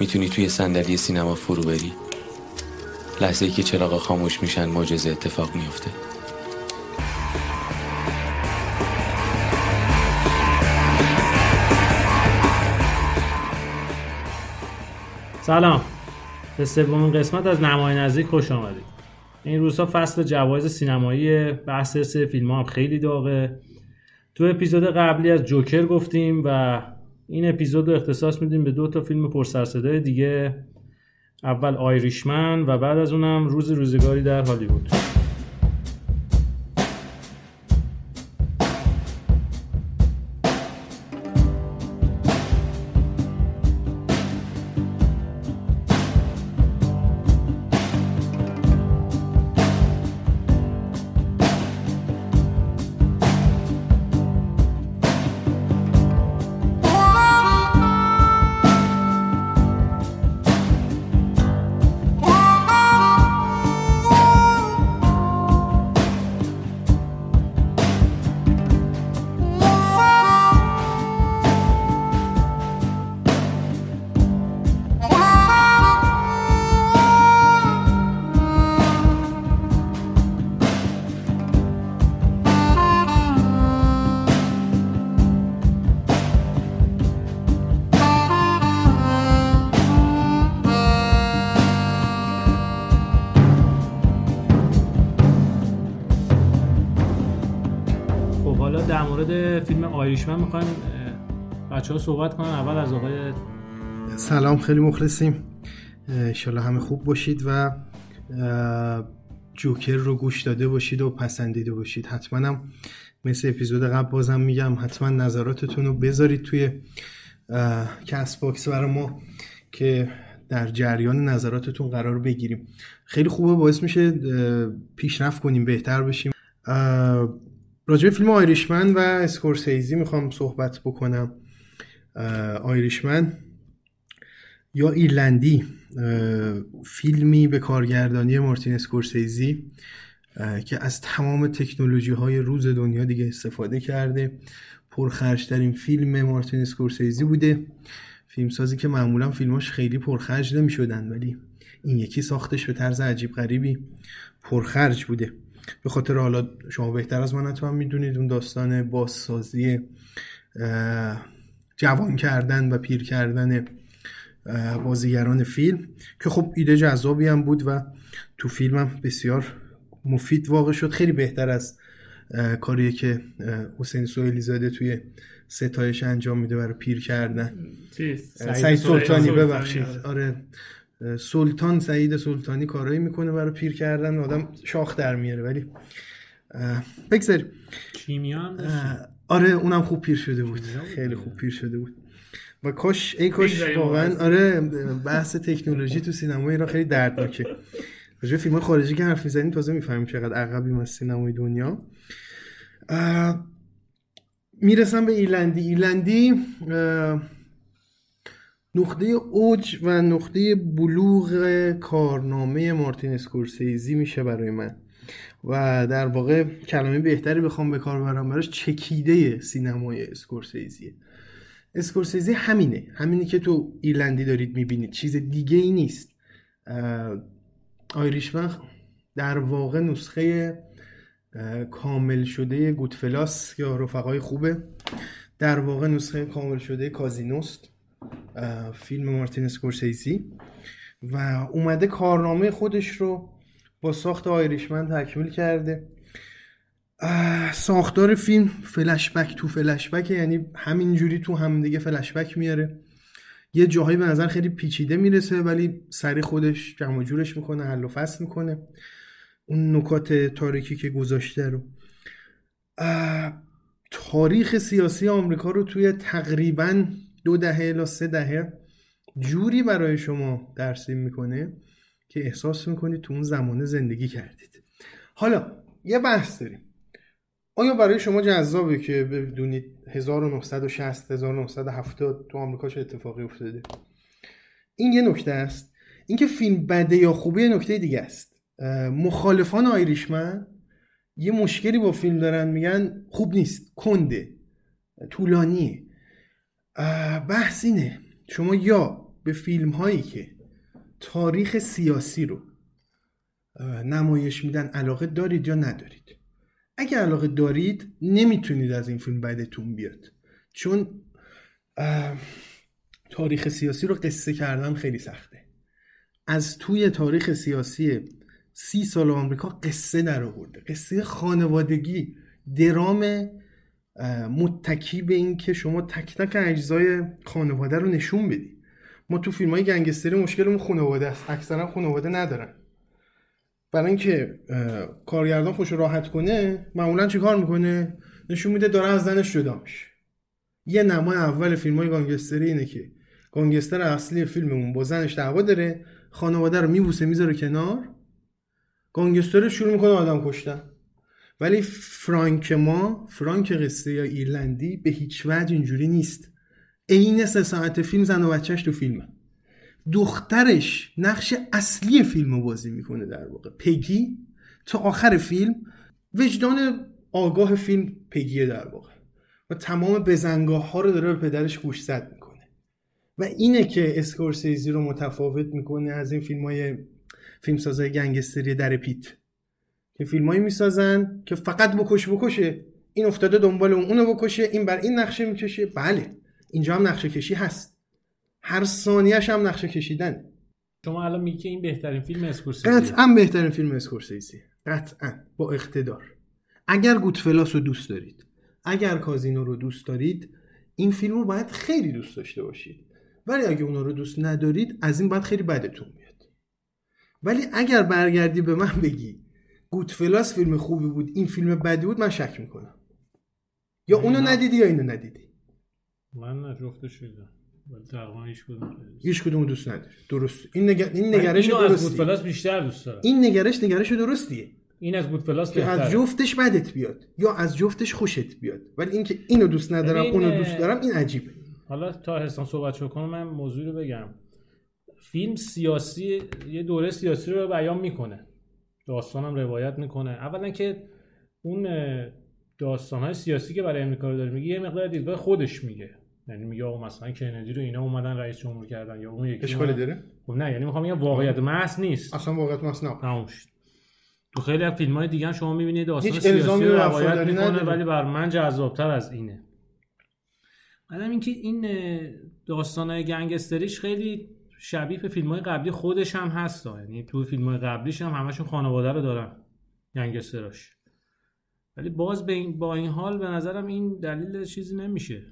می‌تونی توی صندلی سینما فرو بری؟ لحظه ای که چراغ خاموش میشن معجزه اتفاق میفته سلام. به سومین قسمت از نمای نزدیک خوش آمدید. این روزها فصل جوایز سینمایی بحث سه فیلم خیلی داغه. تو اپیزود قبلی از جوکر گفتیم و این اپیزود رو اختصاص میدیم به دو تا فیلم پرسرصدای دیگه. اول آیریشمن و بعد از اونم روز روزگاری در هالیوود. بچه ها صحبت کنن اول از آقای سلام خیلی مخلصیم. انشالله همه خوب باشید و جوکر رو گوش داده باشید و پسندیده باشید. حتما هم مثل اپیزود قبل بازم میگم حتما نظراتتون رو بذارید توی Castbox برای ما که در جریان نظراتتون قرار بگیریم. خیلی خوبه باعث میشه پیشرفت کنیم بهتر بشیم. راجع فیلم Irishman و اسکورسیزی می‌خوام صحبت بکنم. Irishman یا ایرلندی فیلمی به کارگردانی مارتین اسکورسیزی که از تمام تکنولوژی های روز دنیا دیگه استفاده کرده. پرخرجترین فیلم مارتین اسکورسیزی بوده. فیلمسازی که معمولا فیلماش خیلی پرخرج نمی شدن ولی این یکی ساختش به طرز عجیب غریبی پرخرج بوده. به خاطر حالا شما بهتر از من حتما می‌دونید اون داستان بازسازی جوان کردن و پیر کردن بازیگران فیلم که خب ایده جذابی هم بود و تو فیلمم بسیار مفید واقع شد. خیلی بهتر از اه، کاریه که حسین سوئیلی زاده توی ستایش انجام میده برای پیر کردن. سعید سلطانی. ببخشید. آره. اه، سلطان سعید سلطانی کارایی می‌کنه برای پیر کردن. آدم شاخ در میاره. ولی بگذاریم. کیمیا هم آره اونم خوب پیر شده بود. خیلی خوب پیر شده بود. و کاش ای کاش واقعا. آره بحث تکنولوژی تو سینما ایران خیلی دردناکه. راجع فیلم خارجی که حرف می‌زنیم تازه می‌فهمیم چقدر عقبیم از سینمای دنیا. می‌رسم به ایرلندی. ایرلندی نقطه اوج و نقطه بلوغ کارنامه مارتین اسکورسیزی میشه برای من. و در واقع کلمه بهتری بخوام به کار ببرم براش چکیده سینمای اسکورسیزیه. اسکورسیزی همینه. همینی که تو ایرلندی دارید می‌بینید. چیز دیگه ای نیست Irishman در واقع نسخه کامل شده Goodfellas یا رفقای خوبه. در واقع نسخه کامل شده کازینوست فیلم مارتین اسکورسیزی و اومده کارنامه خودش رو با ساخت آیریشمن تکمیل کرده. ساختار فیلم فلشبک تو فلشبک یعنی همینجوری تو هم دیگه فلشبک میاره. یه جاهایی به نظر خیلی پیچیده می‌رسه ولی سری خودش جمع جورش می‌کنه حل و فصل می‌کنه. اون نکات تاریکی که گذاشته رو. تاریخ سیاسی آمریکا رو توی تقریبا دو دهه الی سه دهه جوری برای شما درسیم می‌کنه که احساس می‌کنید تو اون زمانه زندگی کردید. حالا یه بحث داریم. آیا برای شما جذابه که بدونید 1960 1970 تو آمریکا چه اتفاقی افتاده؟ این یه نکته است. اینکه فیلم بده یا خوبه یه نکته دیگه است. مخالفان آیریشمن یه مشکلی با فیلم دارن میگن خوب نیست کنده طولانیه. اه، بحث اینه. شما یا به فیلم هایی که تاریخ سیاسی رو نمایش میدن علاقه دارید یا ندارید. اگه علاقه دارید نمی‌تونید از این فیلم بعدتون بیاد. چون تاریخ سیاسی رو قصه کردن خیلی سخته. از توی تاریخ سیاسی سی سال آمریکا قصه در آورده. قصه خانوادگی درام متکی به این که شما تک تک اجزای خانواده رو نشون بدی. ما تو فیلم های گنگستری مشکلمون خانواده است. اکثرا خانواده ندارن. برای اینکه کارگردان خوش راحت کنه معمولا چیکار می‌کنه؟ نشون میده داره از زنش جدا میشه. یه نمای اول فیلم های گانگستری اینه که گانگستر اصلی فیلممون با زنش دعوا داره خانواده رو میبوسه می‌ذاره کنار. گانگستر شروع می‌کنه آدم کشتن. ولی فرانک ما فرانک قصه یا ایرلندی به هیچ وجه اینجوری نیست. عین سه ساعت فیلم زن و بچهش تو فیلمه. دخترش نقش اصلی فیلم رو بازی می‌کنه در واقع. پگی تا آخر فیلم وجدان آگاه فیلم پگیه در واقع. و تمام بزنگاه ها رو داره به پدرش گوشزد می‌کنه. و اینه که اسکورسیزی رو متفاوت می‌کنه از این فیلم های فیلمسازای گنگستری در پیت. که فیلمایی می‌سازن که فقط بکش بکشه این افتاده دنبال اون اونو بکشه این بر این نقشه می‌کشه. بله. اینجا هم نقشه کشی هست. هر ثانیهش هم نقشه کشیدن. شما الان میگی این بهترین فیلم اسکورسیزی قطعا بهترین فیلم اسکورسیزی قطعا. با اقتدار. اگر گودفلاس رو دوست دارید اگر کازینو رو دوست دارید این فیلم رو باید خیلی دوست داشته باشید. ولی اگه اونا رو دوست ندارید از این باید خیلی بدتون میاد. ولی اگر برگردی به من بگی گودفلاس فیلم خوبی بود این فیلم بدی بود من شک می‌کنم. یا اونو ندیدی یا اینو ندیدی؟ من نه جفتش دیدم ولی تقریبا هیچ کدوم هیچ کدوم دوست نداری. درست. این نگر... این نگرش از درستی. گودفلاس بیشتر دوست دارم. این نگرش نگرش درستیه. این از گودفلاس که از جفتش بدت بیاد یا از جفتش خوشت بیاد. ولی اینکه اینو دوست ندارم اونو دوست دارم این عجیبه. حالا تا حسان صحبت شو کنم من موضوعی رو بگم. فیلم سیاسی یه دوره سیاسی رو بیان می‌کنه. داستانم روایت می‌کنه. اولا که اون داستان های سیاسی که برای امریکا رو داره میگه یه مقدار دیدگاه خودش میگه. یعنی میگه آقا مثلا کندی رو اینا اومدن رئیس جمهور کردن یا اون یکی اشکالی داره؟ خب نه یعنی می‌خوام بگم واقعیت محض نیست. اصلا واقعا مصنع تموم شد. تو خیلی از فیلم های دیگه شما می‌بینید داستان سیاسی رو روایت می‌کنه. ولی بر من جذابتر از اینه. بعدم اینکه این داستان های گنگستریش خیلی شبیه به فیلم های قبلی خودش هم هست. یعنی تو فیلم های قبلیش هم همشون خانواده رو دارن گنگستراش. ولی باز به این با این حال به نظرم این دلیل چیزی نمیشه.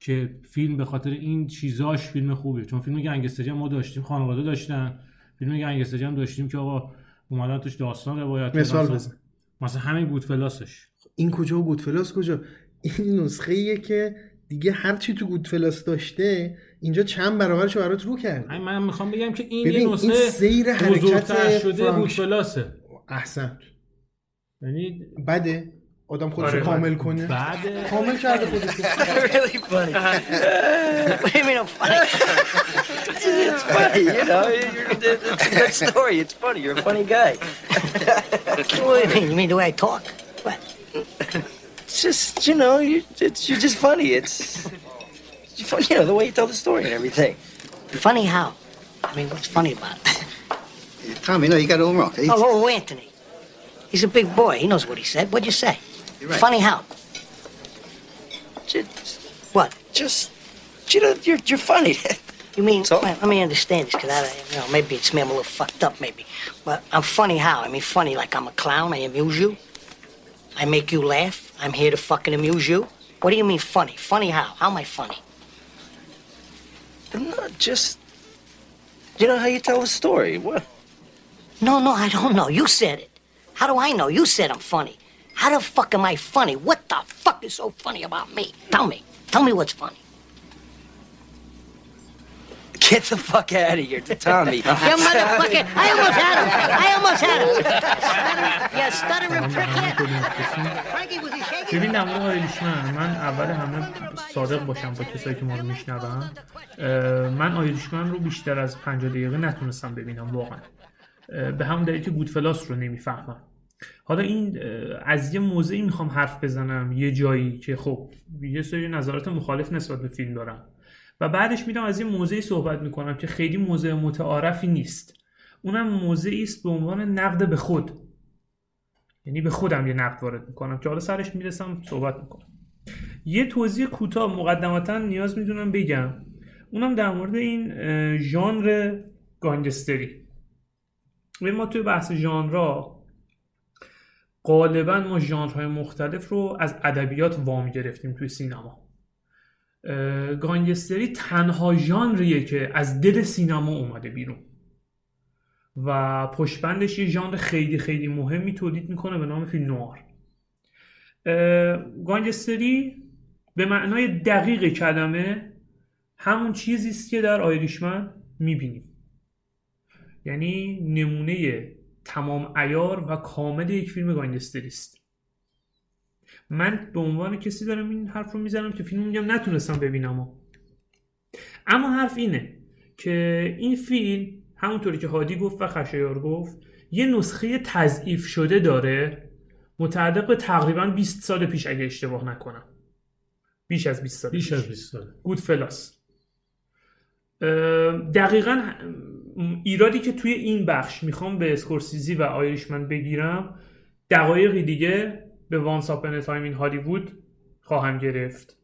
که فیلم به خاطر این چیزاش فیلم خوبه چون فیلم گنگستری هم ما داشتیم خانواده داشتن. فیلم گنگستری هم داشتیم که آقا اومدن توش داستان روایت مثال مثلا- بزن. مثلا همین گودفلاسش. این کجا و گودفلاس کجا؟ این نسخه ایه که دیگه هر چی تو گودفلاس داشته اینجا چند برابرش رو برات رو کرد. من می‌خوام بگم که این ببین یه این نسخه سیر حرکت شده گودفلاسه. احسن یعنی بده. آدم خودش آره. رو کامل کنه بعد کامل کرده خودش رو. really funny. what do you mean I'm funny? it's funny, you know. You're, it's a good story. It's funny. You're a funny guy. What do you mean? You mean the way I talk? What? It's just, you know, you, it's, you're just funny. It's, it's funny, you know, the way you tell the story and everything. Funny how? I mean, what's funny about it? Tommy, no, you got it all wrong. He's- Oh, oh, Anthony. He's a big boy. He knows what he said. What'd you say? Right. Funny how? Just, What? just, you know, you're, you're funny. You mean? So- Well, let me understand this, because I, you know, maybe it's me. I'm a little fucked up, maybe. But I'm funny how? I mean, funny like I'm a clown. I amuse you. I make you laugh. I'm here to fucking amuse you. What do you mean funny? Funny how? How am I funny? I'm not just, you know how you tell the story. What? No, no, I don't know. You said it. How do I know? You said I'm funny. How the fuck am I funny? What the fuck is so funny about me? Tell me. Tell me what's funny. Get the fuck out of here, to Tommy. You motherfucker! I almost had him! I almost had him! You stuttering prick! ببین در مورد آیریشمن من اول همه صادق باشم با کسایی که ما رو میشنون من آیریشمن رو بیشتر از 50 دقیقه نتونستم ببینم واقعا به همون دلیل که گودفلاس رو نمی‌فهمم حالا این از یه موضعی می‌خوام حرف بزنم یه جایی که خب یه سری نظرات مخالف نسبت به فیلم دارم. و بعدش میرم از این موضعی صحبت می‌کنم که خیلی موضع متعارفی نیست. اونم موضعی است به عنوان نقد به خود. یعنی به خودم یه نقد وارد می‌کنم که حالا سرش می‌رسم صحبت می‌کنم. یه توضیح کوتاه مقدمتا نیاز می‌دونم بگم. اونم در مورد این ژانر گانگستری. ما توی بحث ژانرها غالبا ما ژانرهای مختلف رو از ادبیات وام گرفتیم توی سینما. گانگستری تنها ژانریه که از دل سینما اومده بیرون. و پشتبندش یه ژانر خیلی خیلی مهمی تولید می‌کنه به نام فیلم نوار. گانگستری به معنای دقیق کلمه همون چیزی است که در آیریشمن می‌بینیم. یعنی نمونه تمام ایار و کامل یک فیلم گانگستری است من به عنوان کسی دارم این حرف رو می‌زنم که فیلم میگم نتونستم ببینم اما حرف اینه که این فیلم همونطوری که هادی گفت و خشایار گفت یه نسخه تضعیف شده داره متعلق به تقریبا 20 سال پیش اگه اشتباه نکنم. بیش از 20 سال بیش از 20 سال. Goodfellas دقیقا ایرادی که توی این بخش می‌خوام به اسکورسیزی و Irishman بگیرم دقایقی دیگه به Once Upon a Time in Hollywood خواهم گرفت.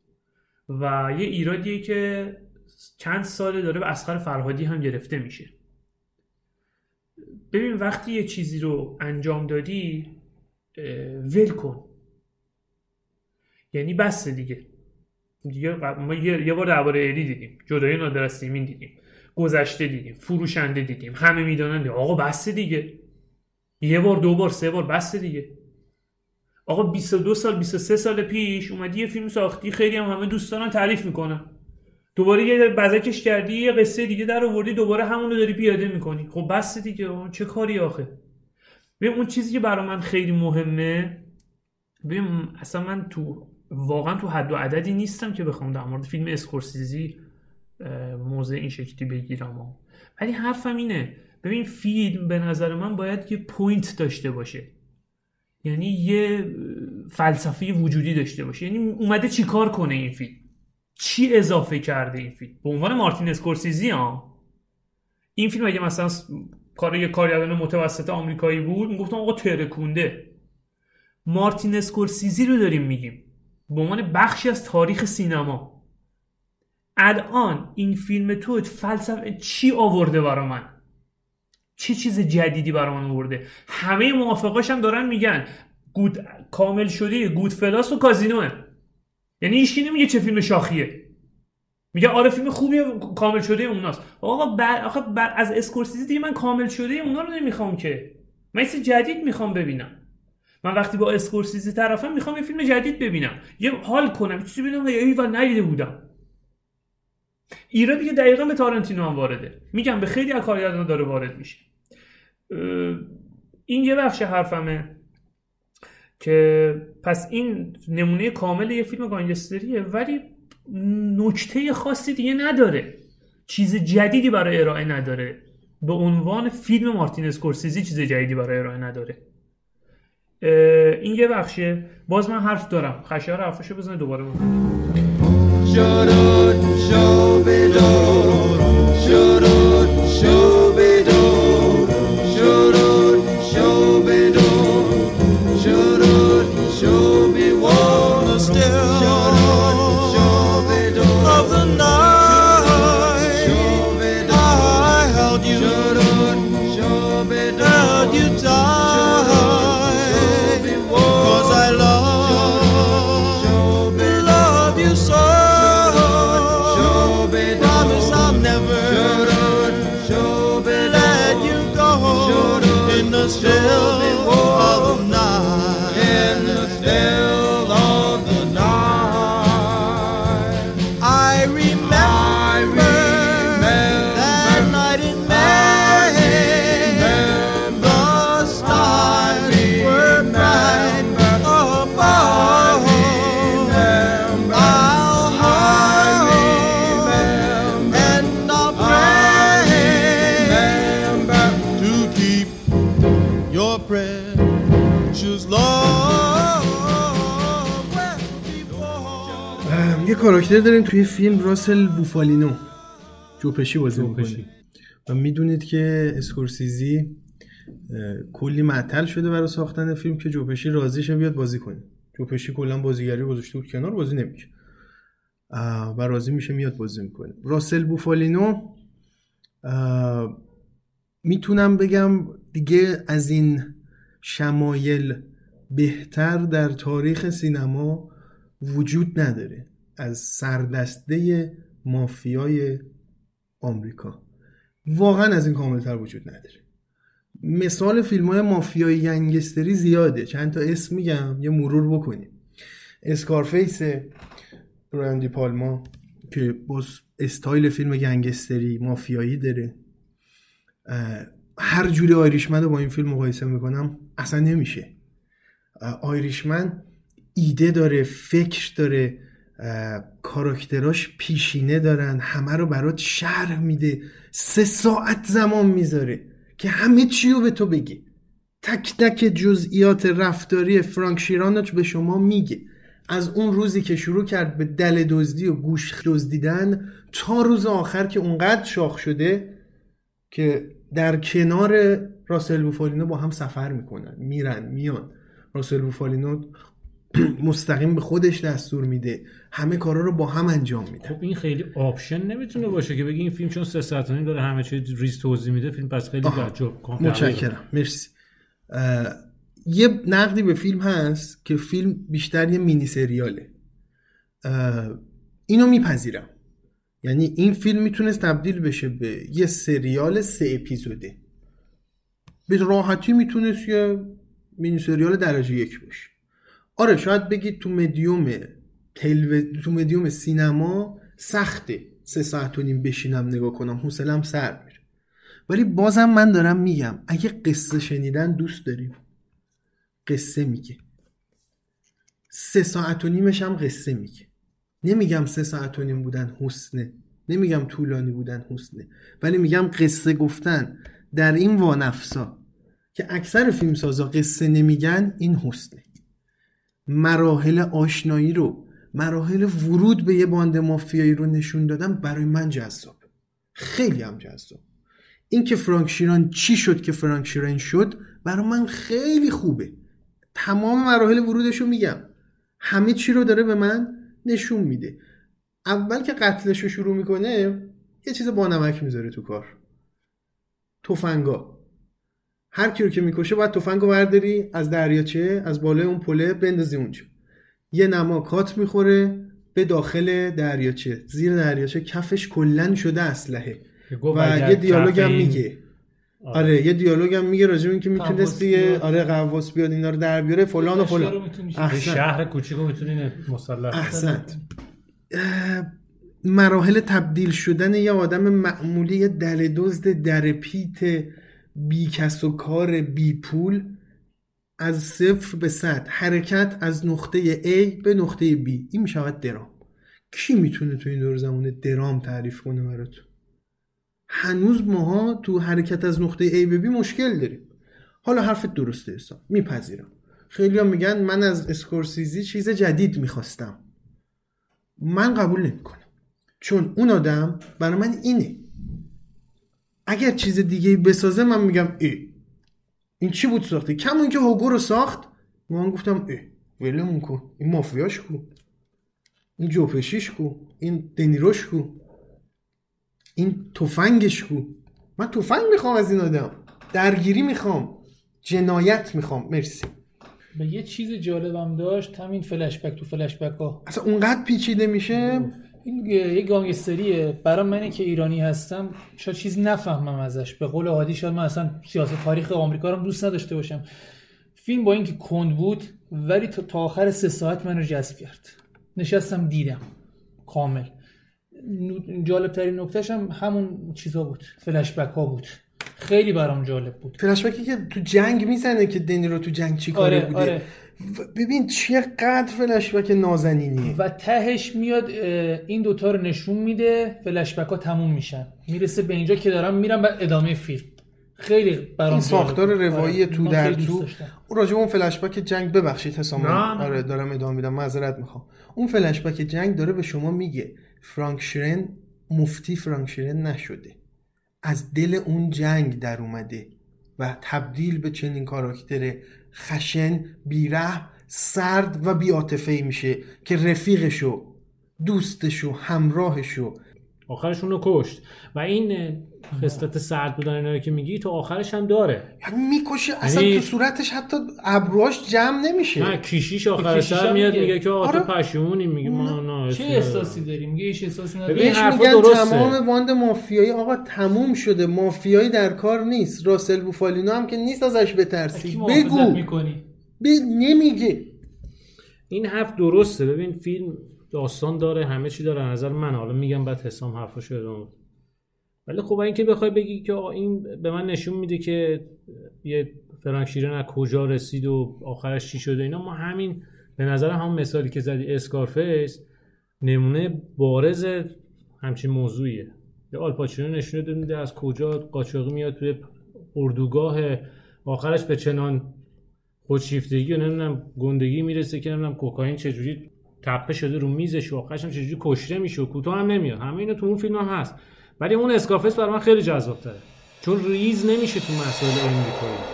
و یه ایرادیه که چند ساله داره به اصغر فرهادی هم گرفته میشه. ببین وقتی یه چیزی رو انجام دادی ول کن. یعنی بس دیگه. دیگه ما یه بار درباره الی دیدیم. جدای نادر دیدیم گذشته دیدیم فروشنده دیدیم. همه می‌دانند آقا بس دیگه. یه بار دو بار سه بار بس دیگه. آقا 22 سال 23 سال پیش اومدی یه فیلم ساختی خیلی هم همه دوست دارن تعریف می‌کنن. دوباره یه بزکش کردی یه قصه دیگه در آوردی دوباره همون رو داری پیاده می‌کنی. خب بس دیگه. چه کاری آخه؟ ببین اون چیزی که برای من خیلی مهمه ببین اصلا من تو واقعا تو حد و عددی نیستم که بخوام در مورد فیلم اسکورسیزی موضع این شکلی بگیرم. ولی حرفم اینه. ببین فیلم به نظر من باید یه point داشته باشه. یعنی یه فلسفه وجودی داشته باشه. یعنی اومده چیکار کنه این فیلم چی اضافه کرده این فیلم به عنوان مارتین اسکورسیزی ها این فیلم اگه مثلا کار یه کارگردان متوسط آمریکایی بود می‌گفتم آقا ترکونده. مارتین اسکورسیزی رو داریم میگیم. به عنوان بخشی از تاریخ سینما. الان این فیلم تو فلسفه چی آورده برا من؟ چه چیز جدیدی برا من آورده؟ همه موافقاش هم دارن میگن گود کامل شده گود فلاس و کازینوه یعنی ایشکی نمیگه چه فیلم شاخیه. میگه آره فیلم خوبیه کامل شده اوناست. آقا بر... آقا بر... از اسکورسیزی دیگه من کامل شده اونا رو نمی‌خوام که. من جدید می‌خوام ببینم. من وقتی با اسکورسیزی طرفم می‌خوام یه فیلم جدید ببینم. یه حال کنم. چیزی ببینم و ندیده بودم. ایرادی که دقیقا به تارنتینو هم وارده. میگم به خیلی از کارگردان داره وارد میشه. این یه بخش حرفمه که پس این نمونه کامل یه فیلم گانگستریه ولی نکته خاصی دیگه نداره. چیز جدیدی برای ارائه نداره. به عنوان فیلم مارتین اسکورسیزی چیز جدیدی برای ارائه نداره. این یه بخشه. باز من حرف دارم. خشیار حرفشو بزنه دوباره Jorun, Jobidorun. کاراکتر داریم توی فیلم راسل بوفالینو. جوپشی بازی. می‌کنه. و می‌دونید که اسکورسیزی کلی معطل شده برای ساختن فیلم که جوپشی راضیشه بیاد بازی کنه. جوپشی کلا بازیگری گذاشته بود کنار بازی نمیشه و راضی میشه میاد بازی می‌کنه. راسل بوفالینو می‌تونم بگم دیگه از این شمایل بهتر در تاریخ سینما وجود نداره. از سردسته مافیای آمریکا. واقعا از این کاملتر وجود نداره. مثال فیلم های مافیایی گنگستری زیاده. چند تا اسم میگم یه مرور بکنیم. اسکارفیس براندی پالما که باز استایل فیلم گنگستری مافیایی داره. هر جوری آیریشمن رو با این فیلم مقایسه می‌کنم اصلا نمیشه. آیریشمن ایده داره فکر داره. کاراکتراش پیشینه دارن همه رو برات شرح میده. سه ساعت زمان می‌ذاره که همه چی رو به تو بگه. تک تک جزئیات رفتاری فرانک شیران رو به شما میگه. از اون روزی که شروع کرد به دل دزدی و گوش دزدیدن تا روز آخر که اونقدر شاخ شده که در کنار راسل بوفالینو با هم سفر می‌کنن. میرن میان. راسل بوفالینو مستقیم به خودش دستور میده. همه کارا رو با هم انجام میده. خب این خیلی option نمی‌تونه باشه که بگی این فیلم چون سه ساعت داره همه چیز ریز توضیح میده فیلم پس خیلی. تعجب متشکرم. مرسی. یه نقدی به فیلم هست که فیلم بیشتر یه مینی سریاله. اینو میپذیرم. یعنی این فیلم می‌تونست تبدیل بشه به یه سریال سه اپیزوده. به راحتی می‌تونست یه مینی سریال درجه یک باشه. آره شاید بگید تو مدیوم تلو... تو مدیوم سینما سخته. سه ساعت و نیم بشینم نگاه کنم حوصلم سر میره. ولی بازم من دارم میگم اگه قصه شنیدن دوست داریم. قصه میگه. سه ساعت و نیمش هم قصه میگه. نمیگم سه ساعت و نیم بودن حسنه. نمیگم طولانی بودن حسنه. ولی میگم قصه گفتن در این وانفسا که اکثر فیلمسازا قصه نمیگن این حسنه. مراحل آشنایی رو مراحل ورود به یه باند مافیایی رو نشون دادن برای من جذاب. خیلی هم جذاب. این که فرانک شیران چی شد که فرانک شیران شد برای من خیلی خوبه. تمام مراحل ورودش رو میگم. همه چی رو داره به من نشون میده. اول که قتلش رو شروع می‌کنه یه چیز با نمک می‌ذاره تو کار. تفنگا. هر کی رو که می‌کشه باید تفنگو برداری از دریاچه از بالای اون پله بندازی اونجا. یه نما کات می‌خوره به داخل دریاچه. زیر دریاچه کفش کلن شده اسلحه و یه دیالوگ هم میگه. آره. یه دیالوگ هم میگه راجع به اینکه می‌تونست قواس دیگه بیاد. آره قواس بیاد اینا رو در بیاره فلان و فلان. احسن. شهر کوچیک رو می‌تونین مسلح احسنت اه، مراحل تبدیل شدن یه آدم معمولی یه دل دزد در پیت بی کس و کار بی پول از صفر به صد. حرکت از نقطه A به نقطه B. این می‌شود درام. کی می‌تونه تو این دور زمانه درام تعریف کنه براتون؟ هنوز ماها تو حرکت از نقطه A به B مشکل داریم. حالا حرفت درسته حساب. میپذیرم. خیلی هم میگن من از اسکورسیزی چیز جدید می‌خواستم. من قبول نمی‌کنم. چون اون آدم برای من اینه. اگر چیز دیگه بسازه من میگم ای. این چی بود ساخته کمون که هوگو رو ساخت من گفتم ای. ولمون کن. این مافیاش کو؟ این جوپشیش کو؟ این دنیروش کو؟ این تفنگش کو؟ من تفنگ می‌خوام از این آدم. درگیری می‌خوام. جنایت می‌خوام. مرسی. به یه چیز جالبم داشت همین فلشبک تو فلشبک ها اصلا اونقدر پیچیده میشه؟ این یه گانگستریه برای منی که ایرانی هستم شاید چیز نفهمم ازش. به قول عادی شاید من اصلا سیاست تاریخ آمریکا رو دوست نداشته باشم. فیلم با اینکه کند بود ولی تا, آخر سه ساعت منو جذب کرد. نشستم دیدم. کامل. جالب ترین نکتهش هم همون چیزا بود. فلشبک ها بود. خیلی برام جالب بود. فلشبکی که تو جنگ می‌زنه که دنیرو تو جنگ چی کاره آره، بوده. آره. ببین چقدر فلشبک نازنینیه. و تهش میاد این دوتا رو نشون میده فلشبک ها تموم میشن. می‌رسه به اینجا که دارم میرم بعد ادامه فیلم. خیلی برام این ساختار بود. روایی آره، تو در تو. اون راجع به اون فلش بک جنگ ببخشید حسام. آره دارم ادامه میدم. معذرت می‌خوام. اون فلش بک جنگ داره به شما میگه فرانک شرن مفتی فرانک شرن نشده. از دل اون جنگ در اومده و تبدیل به چنین کاراکتر خشن بیره سرد و بیاتفهی میشه که رفیقشو دوستشو همراهشو آخرش اونو کشت. و این خصلت سرد بودن اینا رو که میگی تو آخرش هم داره. یعنی می‌کشه اصلا یعنی- تو صورتش حتی ابروهاش جمع نمیشه. نه کیشیش آخر سر هم میاد میگه. که آقا تو آره. پشیمونی میگه ما نه چه احساس- احساسی داری؟ میگه هیچ احساسی ببین، بهش میگن درسته. تمام باند مافیایی. آقا تموم شده. مافیایی در کار نیست. راسل بوفالینو هم که نیست ازش بترسی. بگو. می‌کنی؟ ب... نمیگه. این حرف درسته. ببین فیلم داستان داره همه چی داره نظر من حالا میگم بعد حسام حرفاشو ادامه. ولی خب اینکه بخوای بگی که آقا این به من نشون میده که یه فرانک شیرن از کجا رسید و آخرش چی شده اینا ما همین به نظر هم مثالی که زدی اسکارفیس نمونه بارز همچین موضوعیه یه آلپاچینو نشون میده از کجا قاچاقی میاد توی اردوگاه آخرش به چنان خودشیفتگی و نمی‌دونم گندگی می‌رسه که نمی‌دونم کوکائین چجوری تپه شده رو میزش و آخرش هم چجوری کشته میشه و کوتاه هم نمیاد. همه اینا تو اون فیلم هم هست. ولی اون Scarface برای من خیلی جذاب چون ریز نمیشه تو مسائل امریکایی.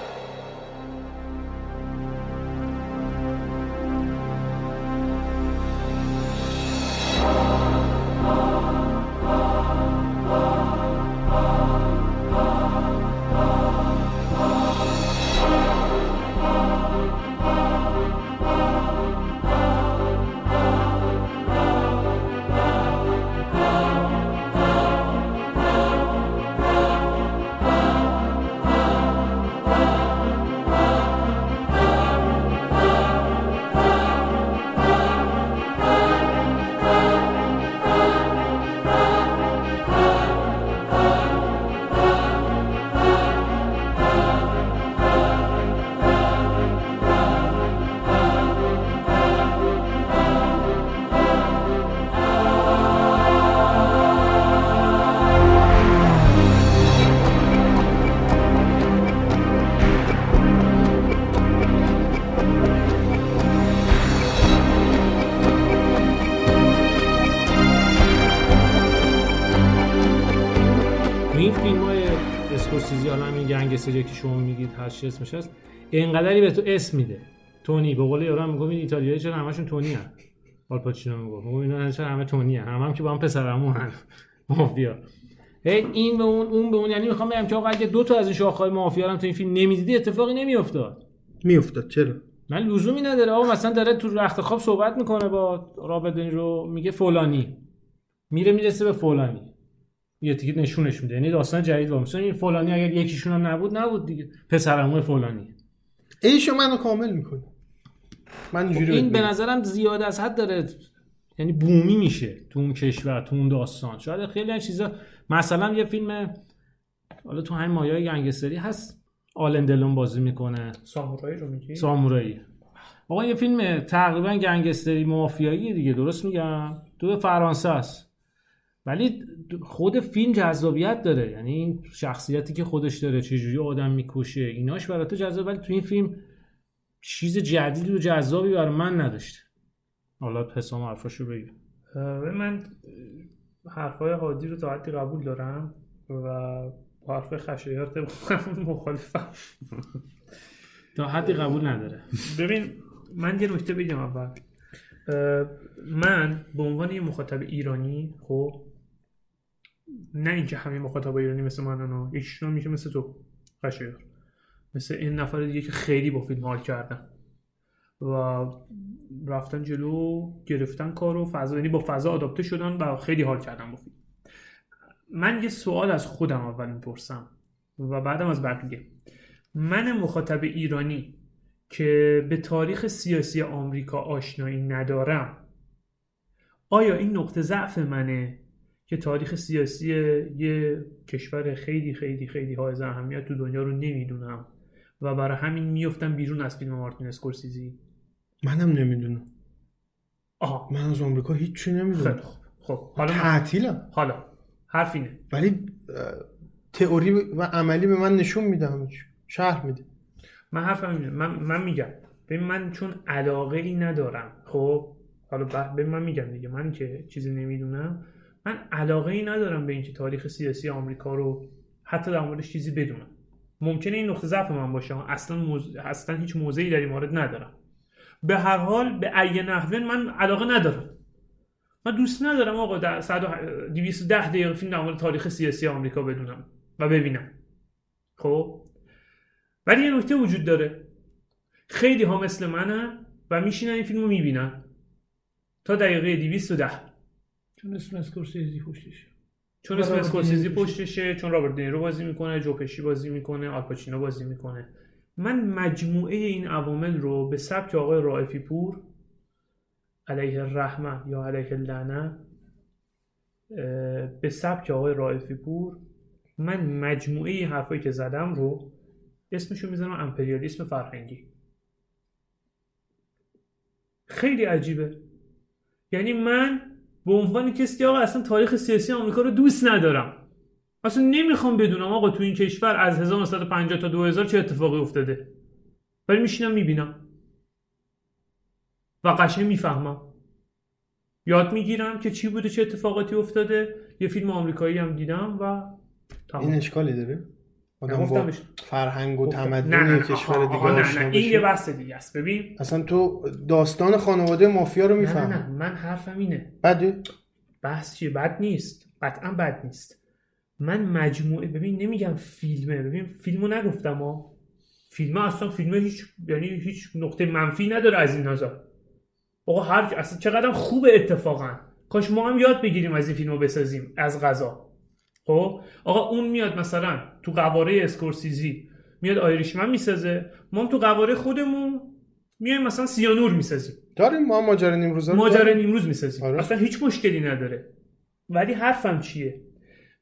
چی اسمش هست؟ انقدری به تو اسم میده. تونی. به قول یارو میگم این ایتالیایی چرا همشون تونی هن؟ آلپاچینو می‌گفت. میگم اینا چرا همه تونی هن؟ هم, هم که با هم پسرمون هن. مافیا. این به اون اون به اون. یعنی می‌خوام بگم که آقا اگه دو تا از این شاخه‌های مافیا رو هم تو این فیلم نمی‌دیدی اتفاقی نمیافتاد. میافتاد. چرا؟ من لزومی نداره. آقا مثلا داره تو رخت خواب صحبت می‌کنه با رابرت رو میگه فلانی. میره می‌رسه به فلانی. یه تیکت نشونش میده. یعنی داستان جدید با مثلا این فلانی اگر یکیشون هم نبود نبود دیگه. پسرمو فلانی. ایشو منو کامل می‌کنه. من اینجوری خب این به. نظرم زیاد از حد داره یعنی بومی میشه تو اون کشور تو اون داستان. شاید خیلی از چیزا مثلا یه فیلم حالا تو همین مایای گنگستری هست. آلن دلون بازی می‌کنه. سامورایی رو میگی؟ سامورایی. آقا یه فیلم تقریبا گنگستری مافیایی دیگه درست میگم؟ تو فرانسه است ولی خود فیلم جذابیت داره. یعنی این شخصیتی که خودش داره چجوری آدم می‌کشه ایناش برای تو جذاب. ولی تو این فیلم چیز جدیدی و جذابی برای من نداشته. حالا حسام حرفاشو بگیر اه، من حرفای هادی رو تا حدی قبول دارم و با حرفای خشایار مخالفم. تا حدی قبول نداره. ببین من یه نکته بگم اول. من به عنوان یه مخاطب ایرانی خب نه اینکه همه مخاطب ایرانی مثل من اونا یکیشون میشه مثل تو خشایار مثل این نفر دیگه که خیلی با فیلم حال کردن. و رفتن جلو گرفتن کار و فضا یعنی با فضا آداپته شدن و خیلی حال کردن با فیلم. من یه سوال از خودم اول می‌پرسم و بعدم از بقیه من مخاطب ایرانی که به تاریخ سیاسی آمریکا آشنایی ندارم آیا این نقطه ضعف منه که تاریخ سیاسی یه کشور خیلی خیلی خیلی های اهمیت تو دنیا رو نمی‌دونم. و برای همین میفتم بیرون از فیلم مارتین اسکورسیزی. منم نمی‌دونم. آها. من از آمریکا هیچی نمی‌دونم. خوب. خب حالا تعطیلم. حالا حرف اینه. ولی تئوری و عملی به من نشون چی. شرح میده. من حرفم اینه. من, من میگم. ببین من چون علاقه ای ندارم خب؟ حالا ببین من میگم دیگه. من که چیزی نمی‌دونم. من علاقه ای ندارم به اینکه تاریخ سیاسی آمریکا رو حتی در موردش چیزی بدونم. ممکنه این نقطه ضعف من باشه اصلا موز... اصلا هیچ موضعی در این مورد ندارم. به هر حال به ای نحوه من علاقه ندارم. من دوست ندارم آقا در 100 و 210 دقیقه فیلم در مورد تاریخ سیاسی آمریکا بدونم و ببینم. خب؟ ولی یه نکته وجود داره. خیلی ها مثل منن و میشینن این فیلم رو می‌بینن تا دقیقه 210 چون اسم اسکورسیزی پشتشه چون اسم اسکورسیزی دینیرو پشتشه چون رابرت دنیرو بازی می‌کنه جو پشی بازی می‌کنه آلپاچینو بازی می‌کنه. من مجموعه این عوامل رو به سبک آقای رائفی پور علیه الرحمه یا علیه اللعنه به سبک آقای رائفی پور من مجموعه این حرفایی که زدم رو اسمشو می‌زنم امپریالیسم فرهنگی. خیلی عجیبه. یعنی من به عنوان کسی که آقا اصلا تاریخ سیاسی آمریکا رو دوست ندارم. اصلا نمی‌خوام بدونم آقا تو این کشور از 1950 تا 2000 چه اتفاقی افتاده. ولی میشینم می‌بینم. و قشنگ می‌فهمم. یاد می‌گیرم که چی بوده چه اتفاقاتی افتاده. یه فیلم آمریکایی هم دیدم و تمام. این اشکالی داره؟ آدم با فرهنگ و تمدن کشور دیگه نه نه این. یه بحث دیگه است. ببین اصلا تو داستان خانواده مافیا رو نه نه می‌فهمی. نه من حرفم اینه. بعد؟ بحث چیه؟ بد نیست. قطعا بد نیست. من مجموعه ببین نمیگم فیلمه. ببین فیلمو نگفتم ها. فیلم اصلا فیلمه هیچ یعنی هیچ نقطه منفی نداره از این نظر. آقا هر اصلا چقدر خوبه اتفاقا. کاش ما هم یاد بگیریم از این فیلمو بسازیم از غذا. خب؟ آقا اون میاد مثلا تو قواره اسکورسیزی میاد آیریشمن می‌سازه ما هم تو قواره خودمون میایم مثلا سیانور می‌سازیم. داریم ما ماجرا نیمروزا رو؟ ماجرا. نیمروز می‌سازیم. آره. اصلا هیچ مشکلی نداره. ولی حرفم چیه؟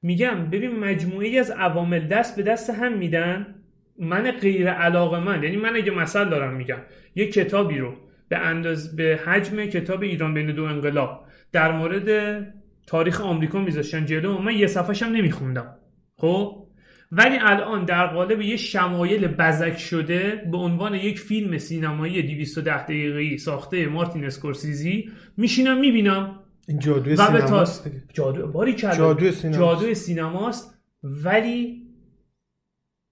میگم ببین مجموعه از عوامل دست به دست هم میدن. من غیر علاقه من یعنی من اگه مثل دارم میگم یه کتابی رو به انداز به حجم کتاب ایران بین دو انقلاب در مورد تاریخ آمریکا میذاشتن جلو من یه صفحش هم نمیخوندم خب ولی الان در قالب یه شمایل بزک شده به عنوان یک فیلم سینمایی 210 دقیقه‌ای ساخته مارتین اسکورسیزی میشینم می‌بینم این جادوی سینماست. جادو باری کلا جادوی سینماست. جادوی سینماست ولی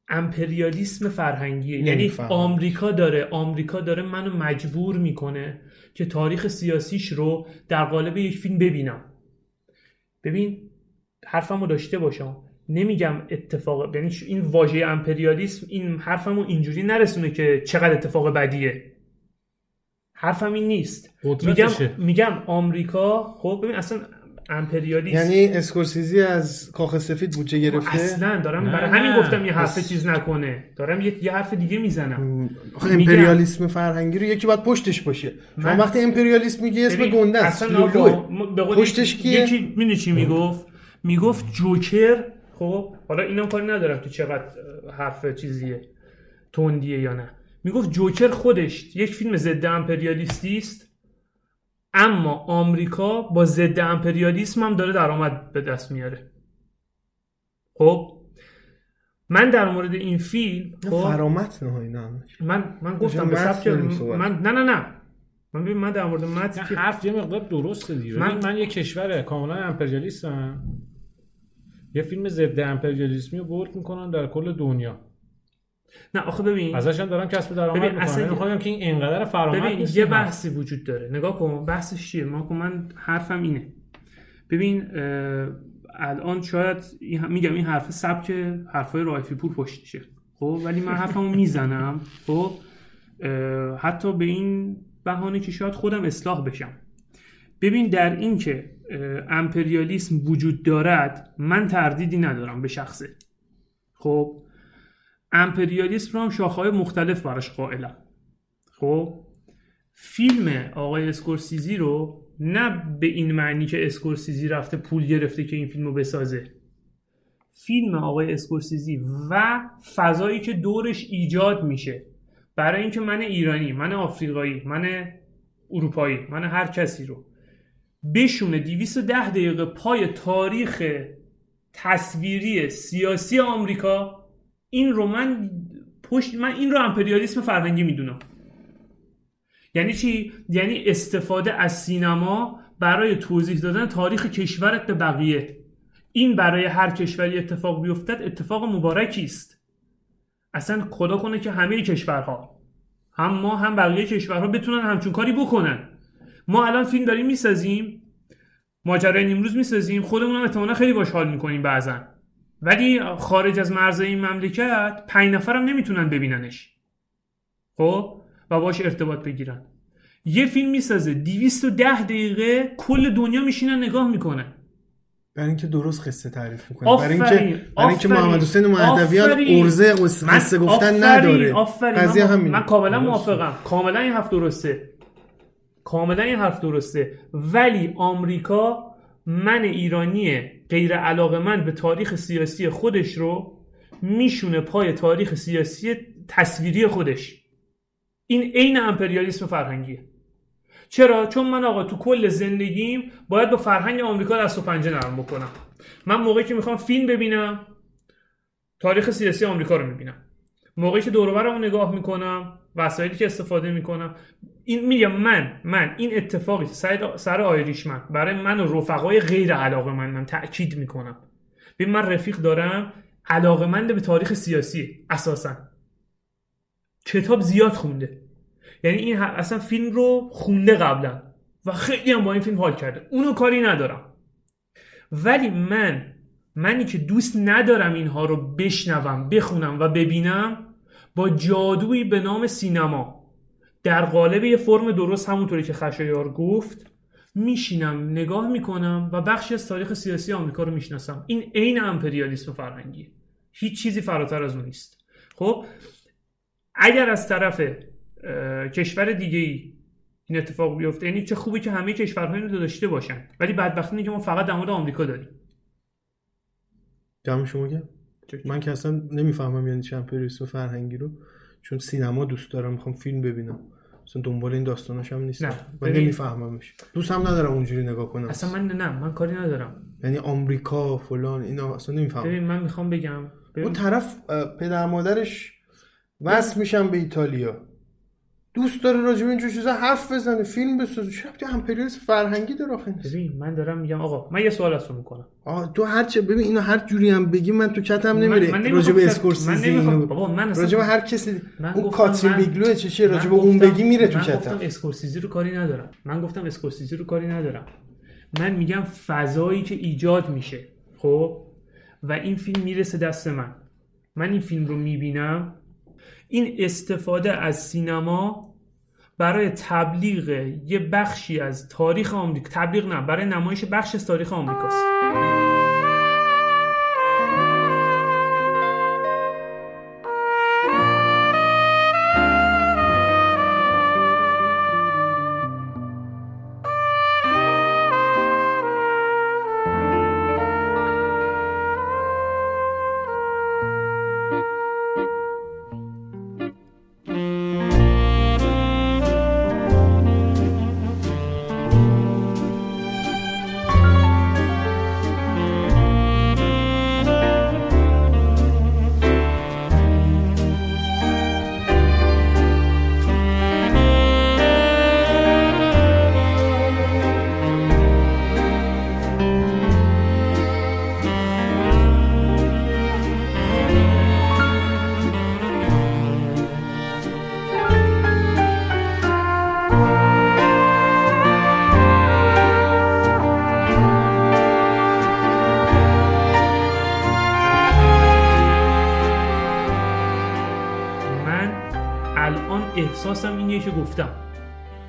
امپریالیسم فرهنگیه یعنی. آمریکا داره آمریکا داره منو مجبور می‌کنه که تاریخ سیاسیش رو در قالب یک فیلم ببینم ببین حرفمو داشته باشم. نمیگم اتفاق یعنی این واژه امپریالیسم این حرفمو اینجوری نرسونه که چقدر اتفاق بدیه. حرفم این نیست. میگم. میگم آمریکا خب ببین اصلا امپریالیسم یعنی اسکورسیزی از کاخ سفید بودجه گرفته؟ اصلا دارم نه، برای همین. گفتم یه حرف بس- چیز نکنه. دارم یه, یه حرف دیگه می‌زنم. آخه میگم- امپریالیسم فرهنگی رو یکی باید پشتش باشه. شما من- وقتی امپریالیسم میگی اسم گنده است پشتش یکی- کیه؟ یکی می‌دونی چی می‌گفت؟ می‌گفت جوکر خب حالا اینم کاری ندارم که چقدر حرف چیزیه تندیه یا نه. می‌گفت جوکر خودش یک فیلم ضد امپریالیستی است. اما آمریکا با ضد امپریالیسم هم داره درآمد به دست میاره. خب من در مورد این فیلم نه، خب فرامت نه اینا همش. من من گفتم به سبک. من نه نه نه. من ببین من در مورد متن نه که- حرف یه مقدار درسته دیگه. من- من یه کشور کاملا امپریالیستم. یه فیلم ضد امپریالیسمی رو بولد می‌کنن در کل دنیا. نه آخه ببین. ازش هم دارم کسب درآمد ببین، می‌کنن اصلا می‌خوام که این انقدر فرامت ببین یه. بحثی وجود داره. نگاه کن بحثش چیه؟ ما من حرفم اینه. ببین الان شاید میگم این حرف سبک حرفای رایفی پور پشتشه خب ولی من حرفمو می‌زنم. خب حتی به این بهانه که شاید خودم اصلاح بشم. ببین در این که امپریالیسم وجود دارد من تردیدی ندارم به شخصه. خب امپریالیسم رو هم شاخه‌های مختلف براش قائلم خب؟ فیلم آقای اسکورسیزی رو نه به این معنی که اسکورسیزی رفته پول گرفته که این فیلم رو بسازه. فیلم آقای اسکورسیزی و فضایی که دورش ایجاد میشه. برای اینکه من ایرانی من آفریقایی من اروپایی من هر کسی رو بشونه 210 دقیقه پای تاریخ تصویری سیاسی آمریکا این رو من پشت من این رو امپریالیسم فرهنگی می‌دونم. یعنی چی؟ یعنی استفاده از سینما برای توضیح دادن تاریخ کشورت به بقیه. این برای هر کشوری اتفاق بیفتد اتفاق مبارکی است. اصلا خدا کنه که همه کشورها هم ما هم بقیه کشورها بتونن همچون کاری بکنن. ما الان فیلم داریم می‌سازیم ماجرای نیمروز می‌سازیم خودمون هم خیلی باش حال می‌کنیم بعضا. ولی خارج از مرز این مملکت پنج نفرم نمی‌تونن ببیننش. خب؟ و باش ارتباط بگیرن. یه فیلم می‌سازه. 210 دقیقه کل دنیا میشینن نگاه می‌کنن برای اینکه درست قصه تعریف می‌کنه برای اینکه برای اینکه محمد حسین مهدویان ارزه قصه گفتن نداره. قضیه همین من کاملا موافقم. کاملا این حرف درسته. کاملا این حرف درسته. ولی آمریکا من ایرانی غیر علاقه من به تاریخ سیاسی خودش رو میشونه پای تاریخ سیاسی تصویری خودش. این عین امپریالیسم فرهنگیه. چرا؟ چون من آقا تو کل زندگیم باید با فرهنگ آمریکا دست و پنجه نرم بکنم. من موقعی که می‌خوام فیلم ببینم تاریخ سیاسی آمریکا رو می‌بینم. موقعی که دور رو نگاه می‌کنم وسایلی که استفاده می‌کنم این میگم من من این اتفاقی سر, سر آیریشمن برای من و رفقای غیر علاقه من تاکید می‌کنم. ببین من رفیق دارم علاقه به تاریخ سیاسی اساسا. کتاب زیاد خونده. یعنی این اصلا فیلم رو خونده قبلا و خیلی هم با این فیلم حال کرده. اونو کاری ندارم. ولی من منی که دوست ندارم اینها رو بشنوم بخونم و ببینم با جادویی به نام سینما. در قالب یه فرم درست همونطوری که خشایار گفت میشینم نگاه می‌کنم و بخشی از تاریخ سیاسی آمریکا رو می‌شناسم. این عین امپریالیسم فرهنگی. هیچ چیزی فراتر از اون نیست. خب اگر از طرف کشور دیگه ای این اتفاق بیفته یعنی چه خوبی که همه کشورها اینو داشته باشن ولی بدبختی که ما فقط در مورد آمریکا داریم. دم شما گم من که اصلا نمی‌فهمم یعنی چه امپریالیسم فرهنگی رو چون سینما دوست دارم می‌خوام فیلم ببینم. اصلا دنبال این داستاناش هم نیست نه من نمیفهممش. دوست هم ندارم اونجوری نگاه کنم. اصلا من نه من کاری ندارم. یعنی آمریکا فلان اینا اصلا نمی‌فهمم. ببین من می‌خوام بگم اون طرف پدر مادرش وصل میشن به ایتالیا. دوست داره راجع به اینجور چیزا حرف بزنه فیلم بسازه. چه امپریالیسم فرهنگی داره آخه؟ ببین من دارم میگم آقا من یه سوال از تو می‌کنم. آ تو هر چه ببین اینو هر جوری هم بگی من تو کتم نمیره راجع به اسکورسیزی اینو. بابا من راجع به هر کسی اون کاترین بیگلو چه چه راجع به اون بگی میره تو من گفتم اسکورسیزی رو کاری ندارم. من گفتم اسکورسیزی رو کاری ندارم. من میگم فضایی که ایجاد میشه خب؟ و این فیلم می‌رسه دست من. من این فیلم رو می‌بینم. این استفاده از سینما برای تبلیغ یه بخشی از تاریخ آمریکا تبلیغ نه برای نمایش بخش از تاریخ آمریکاست.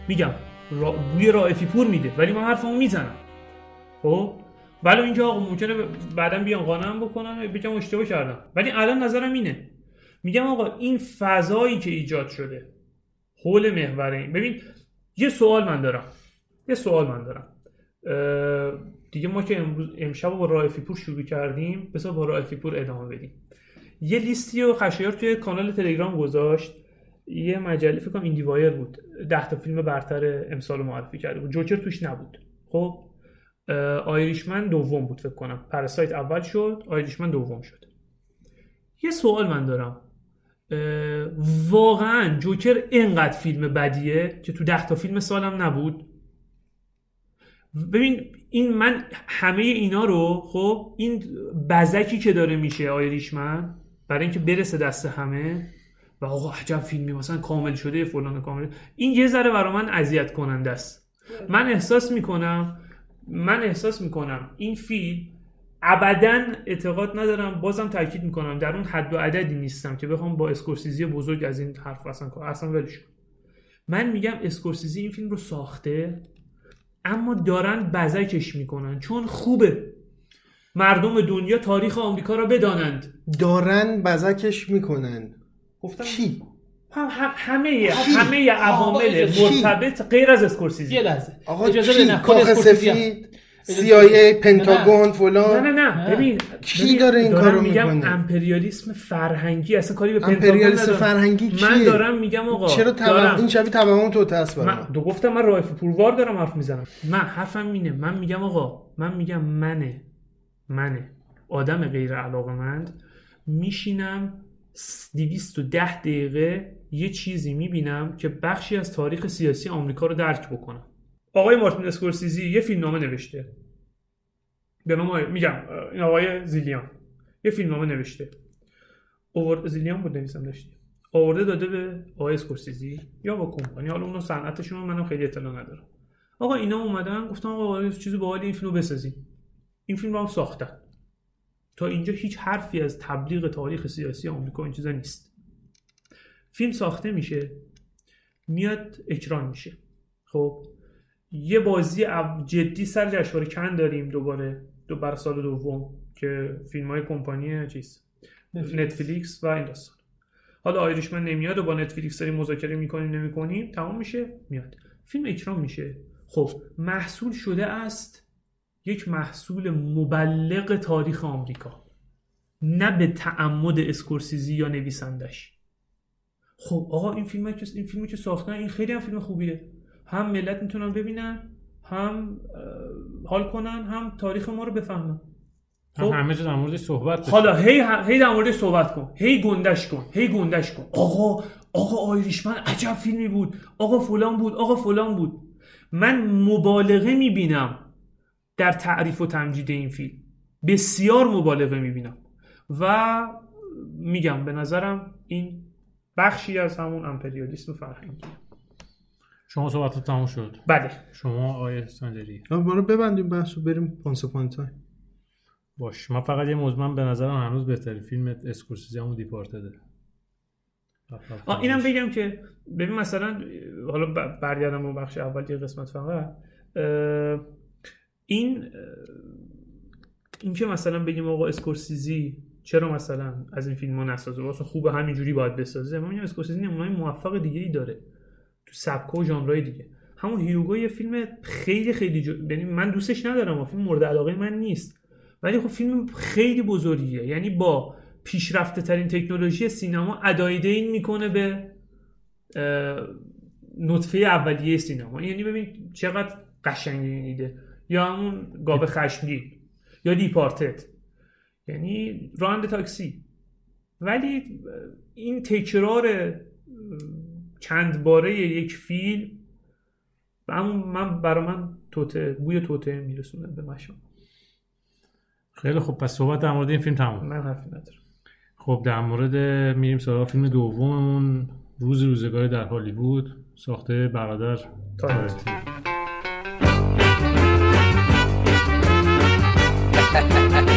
میگم را... بوی رائفی پور میده ولی من حرفمو می‌زنم. خب؟ ولی اینجا آقا ممکنه بعدا بیان قانم بکنم بگم اشتباه کردم. ولی الان نظرم اینه. میگم آقا این فضایی که ایجاد شده حول محور این. ببین یه سوال من دارم. یه سوال من دارم. دیگه ما که امروز امشب با رائفی پور شروع کردیم بسا با رائفی پور ادامه بدیم. یه لیستی و خشایار توی کانال تلگرام گذاشت. یه مجله فکر کنم ایندی وایر بود. ده تا فیلم برتر امسال معرفی کرده بود. جوکر توش نبود. خب آیریشمن دوم بود فکر کنم. پرسایت اول شد آیریشمن دوم شد. یه سوال من دارم. واقعا جوکر اینقدر فیلم بدیه که تو ده تا فیلم سالم نبود؟ ببین این من همه اینا رو خب این بزکی که داره میشه آیریشمن برای اینکه برسه دست همه و آقا عجب فیلمی مثلا کامل شده فلان کامل. این یه ذره برای من اذیت کننده است. من احساس می‌کنم من احساس می‌کنم این فیلم ابدا اعتقاد ندارم بازم تاکید می‌کنم در اون حد و عددی نیستم که بخوام با اسکورسیزی بزرگ از این حرف اصلا اصلا ولش من میگم اسکورسیزی این فیلم رو ساخته اما دارن بزکش می‌کنن چون خوبه. مردم دنیا تاریخ آمریکا را بدانند. دارن بزکش می‌کنن. گفتم کی هم همه همه عوامل مرتبط غیر از اسکورسیزی. یه لحظه. آقا اجازه بده کاخ سفید؟ CIA پنتاگون فلان؟ نه نه نه. ببین کی داره این کارو می‌کنه؟ امپریالیسم فرهنگی اصلا کاری به پنتاگون امپریالیسم فرهنگی کیه؟ من دارم میگم آقا چرا تبع این شبیه تبعون تو تاس من دو گفتم من رایف پوروار دارم حرف می‌زنم. من حرفم اینه من میگم آقا من میگم منه. منه. آدم غیر علاقمند میشینم 210 دقیقه یه چیزی می‌بینم که بخشی از تاریخ سیاسی آمریکا رو درک بکنم آقای مارتین اسکورسیزی یه فیلمنامه نوشته. به نام میگم این آقای زیلیان. یه فیلمنامه نوشته. اوورد زیلیان بود نویسم داشتی آورده داده به آقای اسکورسیزی یا با کمپانی. حالا اونو صنعتشون منم خیلی اطلاع ندارم. آقا اینا اومدن گفتم آقا چیزی باحال این فیلمو بسازیم. این فیلم رو هم ساختن. تا اینجا هیچ حرفی از تبلیغ تاریخ سیاسی آمریکا این چیزا نیست. فیلم ساخته میشه میاد اکران میشه. خب یه بازی جدی سر جشنواره کن داریم دوباره دو بر سال دوم که فیلم های کمپانی چیز نتفلیکس و این داستان. حالا آیریشمن نمیاد و با نتفلیکس داریم مذاکره می‌کنیم نمی‌کنیم تمام میشه میاد. فیلم اکرام میشه. خب محصول شده است یک محصول مبلغ تاریخ آمریکا. نه به تعمد اسکورسیزی یا نویسندش. خب آقا این فیلم که این فیلمی که ساختن این خیلی هم فیلم خوبیه. هم ملت می‌تونن ببینن هم حال کنن هم تاریخ ما رو بفهمن. خب؟ همه جا در موردش صحبت حالا هی هی در موردش صحبت کن. هی گندش کن. هی گندش کن. آقا آقا آیریشمن عجب فیلمی بود. آقا فلان بود آقا فلان بود. من مبالغه می‌بینم. در تعریف و تمجید این فیلم. بسیار مبالغه می‌بینم. و میگم به نظرم این بخشی از همون امپریالیسم فرهنگی شما صحبت تموم شد؟ بله. شما آیه سنجری ما رو ببندیم بحث رو بریم پانسپانتای باش. من فقط یه موضوع به نظرم هنوز بهترین فیلم اسکورسیزی همون دیپارتده. آه اینم بگم که ببین مثلا حالا برگردم اون بخش اول یه قسمت فقط. این این که مثلا بگیم آقا اسکورسیزی چرا مثلا از این فیلم ها نسازه؟ واسه خوبه همینجوری باید بسازه؟ من میگم اسکورسیزی نمونه‌های موفق دیگه ای داره. تو سبک و ژانرهای دیگه. همون هیوگو یه فیلم خیلی خیلی. یعنی من دوستش ندارم و فیلم مورد علاقه من نیست. ولی خب فیلم خیلی بزرگیه. یعنی با پیشرفته ترین تکنولوژی سینما ادایده این می‌کنه به نطفه اولیه سینما. یعنی ببین چقدر قشنگ ایده یا همون گاو خشمگین یا دیپارتت یعنی راند تاکسی. ولی این تکرار چند باره یک فیلم من برای من توته بوی توته میرسونه به مشام. خیلی خوب. پس صحبت در مورد این فیلم تموم. من حرفی ندارم. خب در مورد میریم سراغ فیلم دوممون. روز روزگاری در هالیوود ساخته برادر تارنتینو ha ha ha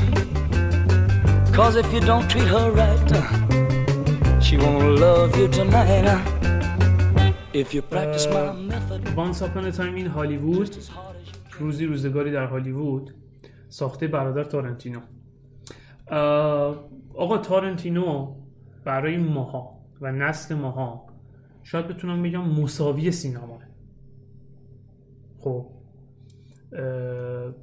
Cause if you don't treat her right, she won't love you tonight. If you practice my method, Once Upon a Time in هالیوود روزی روزگاری در هالیوود ساخته برادر تارنتینو اه، آقا تارنتینو برای ماها و نسل ماها شاید بتونم بگم مساوی سینما خب اه،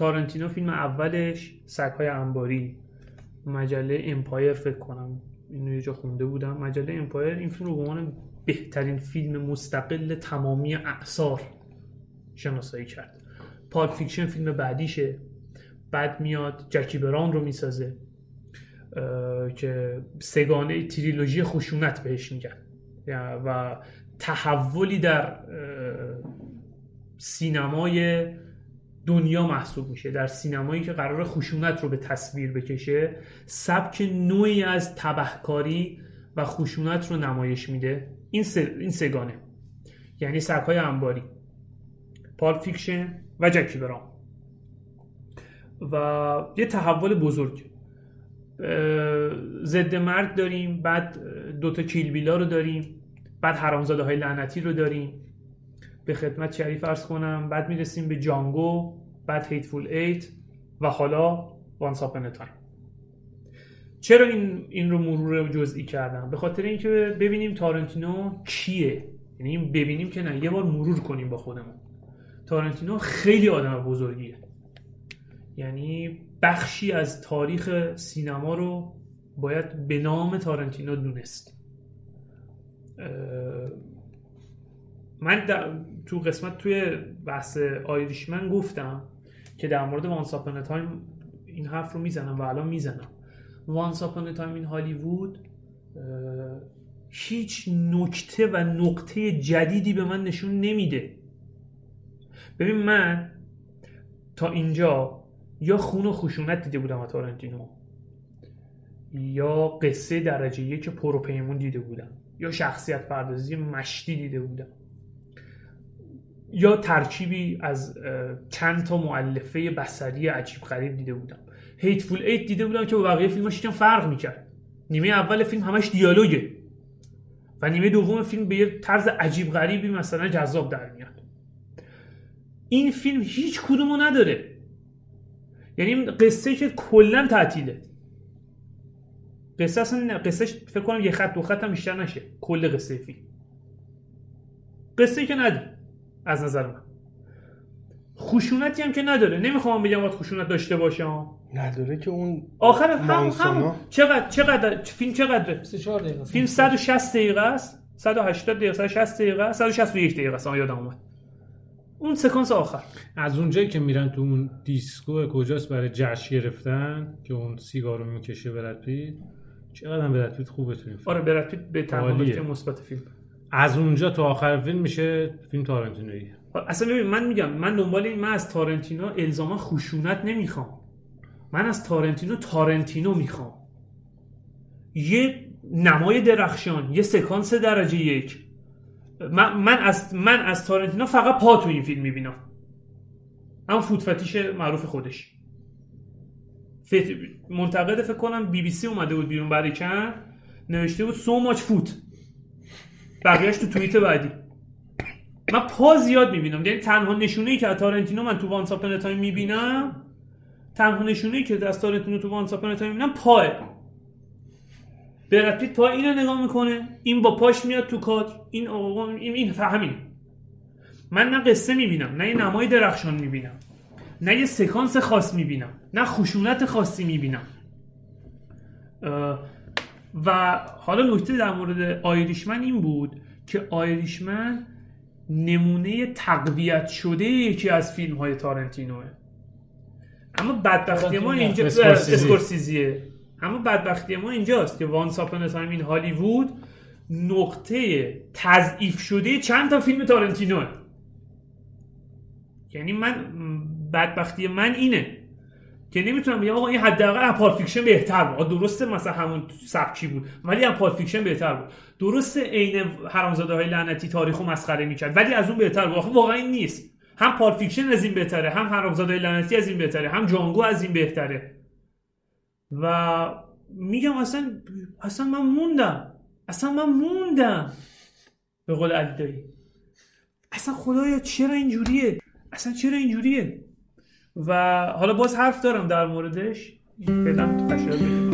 تارنتینو فیلم اولش سگهای انباری. مجله امپایر فکر کنم اینو یه جا خونده بودم. مجله امپایر این فیلم رو به عنوان بهترین فیلم مستقل تمامی اعصار شناسایی کرد. پالپ فیکشن فیلم بعدیشه. بعد میاد جکی براون رو می‌سازه که سه‌گانه تریلوژی خشونت بهش میگن. و تحولی در سینمای دنیا محسوب میشه. در سینمایی که قرار خشونت رو به تصویر بکشه سبک نوعی از تبهکاری و خشونت رو نمایش میده. این, سه- این سه‌گانه. یعنی سگهای انباری پالپ فیکشن و جکی براون. و یه تحول بزرگ. ضد مرگ داریم بعد دوتا کیل بیلا رو داریم بعد حرامزاده های لعنتی رو داریم. به خدمت شریف عرض کنم بعد می‌رسیم به جانگو بعد Hateful Eight و حالا Once Upon a Time چرا این این رو مرور جزئی کردم؟ به خاطر اینکه ببینیم تارنتینو کیه. یعنی ببینیم که نه یه بار مرور کنیم با خودمون. تارنتینو خیلی آدم بزرگیه. یعنی بخشی از تاریخ سینما رو باید به نام تارنتینو دونست. من تو قسمت توی بحث آیریشمن گفتم که در مورد Once Upon a Time حرف رو می‌زنم و الان می‌زنم. Once Upon a Time in Hollywood هیچ نکته و نقطه جدیدی به من نشون نمیده. ببین من تا اینجا یا خون و خشونت دیده بودم از تارنتینو یا قصه درجه یک پروپیمون دیده بودم یا شخصیت پردازی مشتی دیده بودم. یا ترکیبی از چند تا معلفه بصری عجیب غریب دیده بودم. هیتفول ایت دیده بودم که با بقیه فیلماش یکم فرق می‌کرد. نیمه اول فیلم همش دیالوگه و نیمه دوم فیلم به یه طرز عجیب غریبی مثلا جذاب در میاد. این فیلم هیچ کدومو نداره. یعنی قصه که کلا تعطیله. قصه اصلا قصهش فکر کنم یه خط دو خط هم بیشتر نشه. کل قصه فیلم. قصه که نداره. از نظر من. خشونتی هم که نداره. نمی‌خوام بگم باید خشونت داشته باشه. نداره که اون آخر هم. هم چقدر چقدر فیلم چقدره؟ 3 دقیقه. فیلم 160 دقیقه است. 180 دقیقه 160 دقیقه است 161 دقیقه است. یادم اومد. اون سکانس آخر. از اونجایی که میرن تو اون دیسکو کجاست برای جشن گرفتن که اون سیگارو می‌کشه براد پیت؟ چقدر هم براد پیت؟ خوبه تو این فیلم. آره براد پیت به تنها مثبت فیلم. از اونجا تو آخر فیلم میشه فیلم تارنتینویی. اصلا ببین من میگم من دنبال این من از تارنتینو الزاما خشونت نمی‌خوام. من از تارنتینو تارنتینو می‌خوام. یه نمای درخشان یه سکانس درجه یک. من, من از من از تارنتینو فقط پا تو این فیلم می‌بینم. هم foot fetish معروف خودش. منتقد فکر کنم بی بی سی اومده بود بیرون برای کن نوشته بود so much foot. بقیهش تو توییت بعدی. من پا زیاد می‌بینم. یعنی تنها نشونه ای که تارنتینو من تو Once Upon a Time می‌بینم تنها نشونه ای که از تارنتینو تو Once Upon a Time می‌بینم پاهه براد پیت پا اینو نگاه می‌کنه این با پاش میاد تو کادر این آقا این این همین. من نه قصه می‌بینم نه یه نمای درخشان می‌بینم نه یه سکانس خاص می‌بینم نه خشونت خاصی می‌بینم. و حالا نکته در مورد آیریشمن این بود که آیریشمن نمونه تقویت شده یکی از فیلم های تارنتینوه. اما بدبختی ما اینجا اسکورسیزی. اسکورسیزیه. اما بدبختی ما اینجاست که Once Upon a Time in Hollywood نقطه تضعیف شده چند تا فیلم تارنتینوه. یعنی من بدبختی من اینه. که نمی‌تونم بگم آقا این حداقل از پالپ فیکشن بهتر بود. درسته مثلا همون سبکی بود ولی از پالپ فیکشن بهتر بود. درسته عین حرامزاده های لعنتی تاریخ مسخره می‌کرد ولی از اون بهتر بود. واقعا این نیست. هم پال فیکشن از این بهتره هم حرامزاده لعنتی از این بهتره هم جانگو از این بهتره. و میگم اصلا اصلا من موندم. اصلا من موندم. به قول علی دایی. اصلا خدایا چرا اینجوریه؟ اصلا چرا اینجوریه؟ و حالا باز حرف دارم در موردش. فعلا تشکر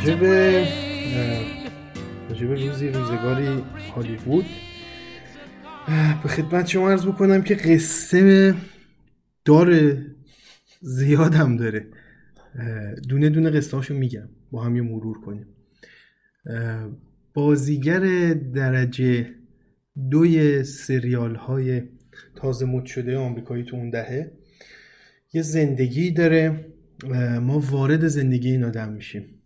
راجب. راجب روزی روزگاری هالیوود. به خدمت شما عرض بکنم که قصه داره زیاد هم داره دونه دونه قصه هاشو میگم. با هم یه مرور کنیم. بازیگر درجه دوی سریال های تازه مد شده آمریکایی تو اون دهه یه زندگی داره. ما وارد زندگی این آدم میشیم.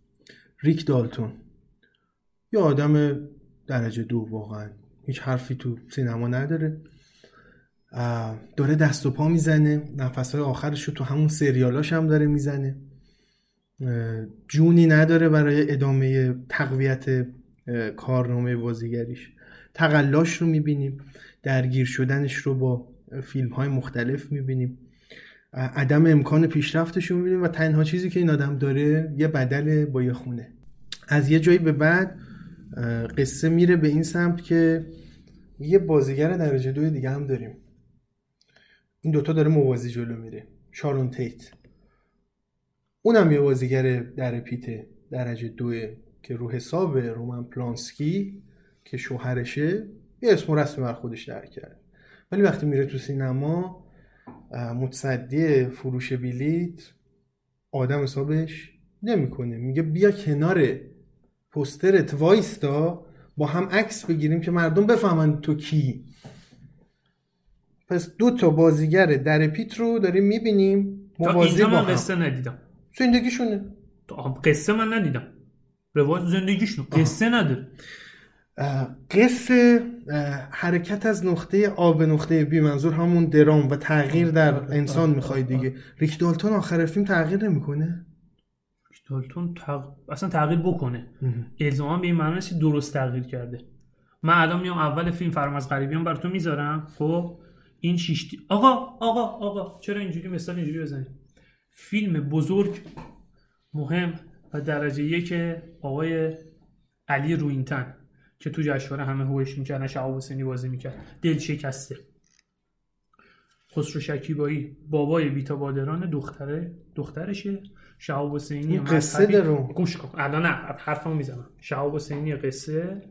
ریک دالتون. یه آدم درجه دو واقعا. هیچ حرفی تو سینما نداره. داره دست و پا می‌زنه. نفسهای آخرش رو تو همون سریالاش هم داره می‌زنه. جونی نداره برای ادامه تقویت کارنامه بازیگریش. تقلاش رو می‌بینیم. درگیر شدنش رو با فیلم های مختلف می‌بینیم. عدم امکان پیشرفتش رو می‌بینیم و تنها چیزی که این آدم داره یه بدل با یه خونه. از یه جایی به بعد قصه میره به این سمت که یه بازیگر درجه دوی دیگه هم داریم. این دوتا داره موازی جلو میره شارون تیت. اونم یه بازیگر در پیته درجه دوه که رو حساب رومن پلانسکی که شوهرشه یه اسم و رسم بر خودش در کرد ولی وقتی میره تو سینما متصدی فروش بلیت آدم حسابش نمی‌کنه. میگه بیا کنار پسترت وایستا با هم عکس بگیریم که مردم بفهمن تو کی. پس دو تا بازیگر در پیت رو داریم می‌بینیم. موازی اینجا با من هم. قصه ندیدم. زندگیشونه. قصه من ندیدم. روایت زندگیشون قصه نداره. قصه حرکت از نقطه آ به نقطه بی منظور همون درام و تغییر در انسان می‌خوای دیگه. ریک دالتون آخر فیلم تغییر نمی‌کنه؟ دالتون تغ... اصلا تغییر بکنه. الزاما به این معنی نیست درست تغییر کرده. من الان میام اول فیلم فرام از غریبیان براتون می‌ذارم خب؟ این شیشتی آقا آقا آقا چرا اینجوری مثال اینجوری بزنید؟ فیلم بزرگ مهم و درجه یک آقای علی روینتن که تو جشنواره همه هوش می‌کردن شهاب حسینی بازی می‌کرد. دل شکسته. خسرو شکیبایی بابای بیتا بادران دختره دخترشه. شهاب حسینی قصه داره. گوش کن. الان نه حرفمو می‌زنم. شهاب حسینی قصه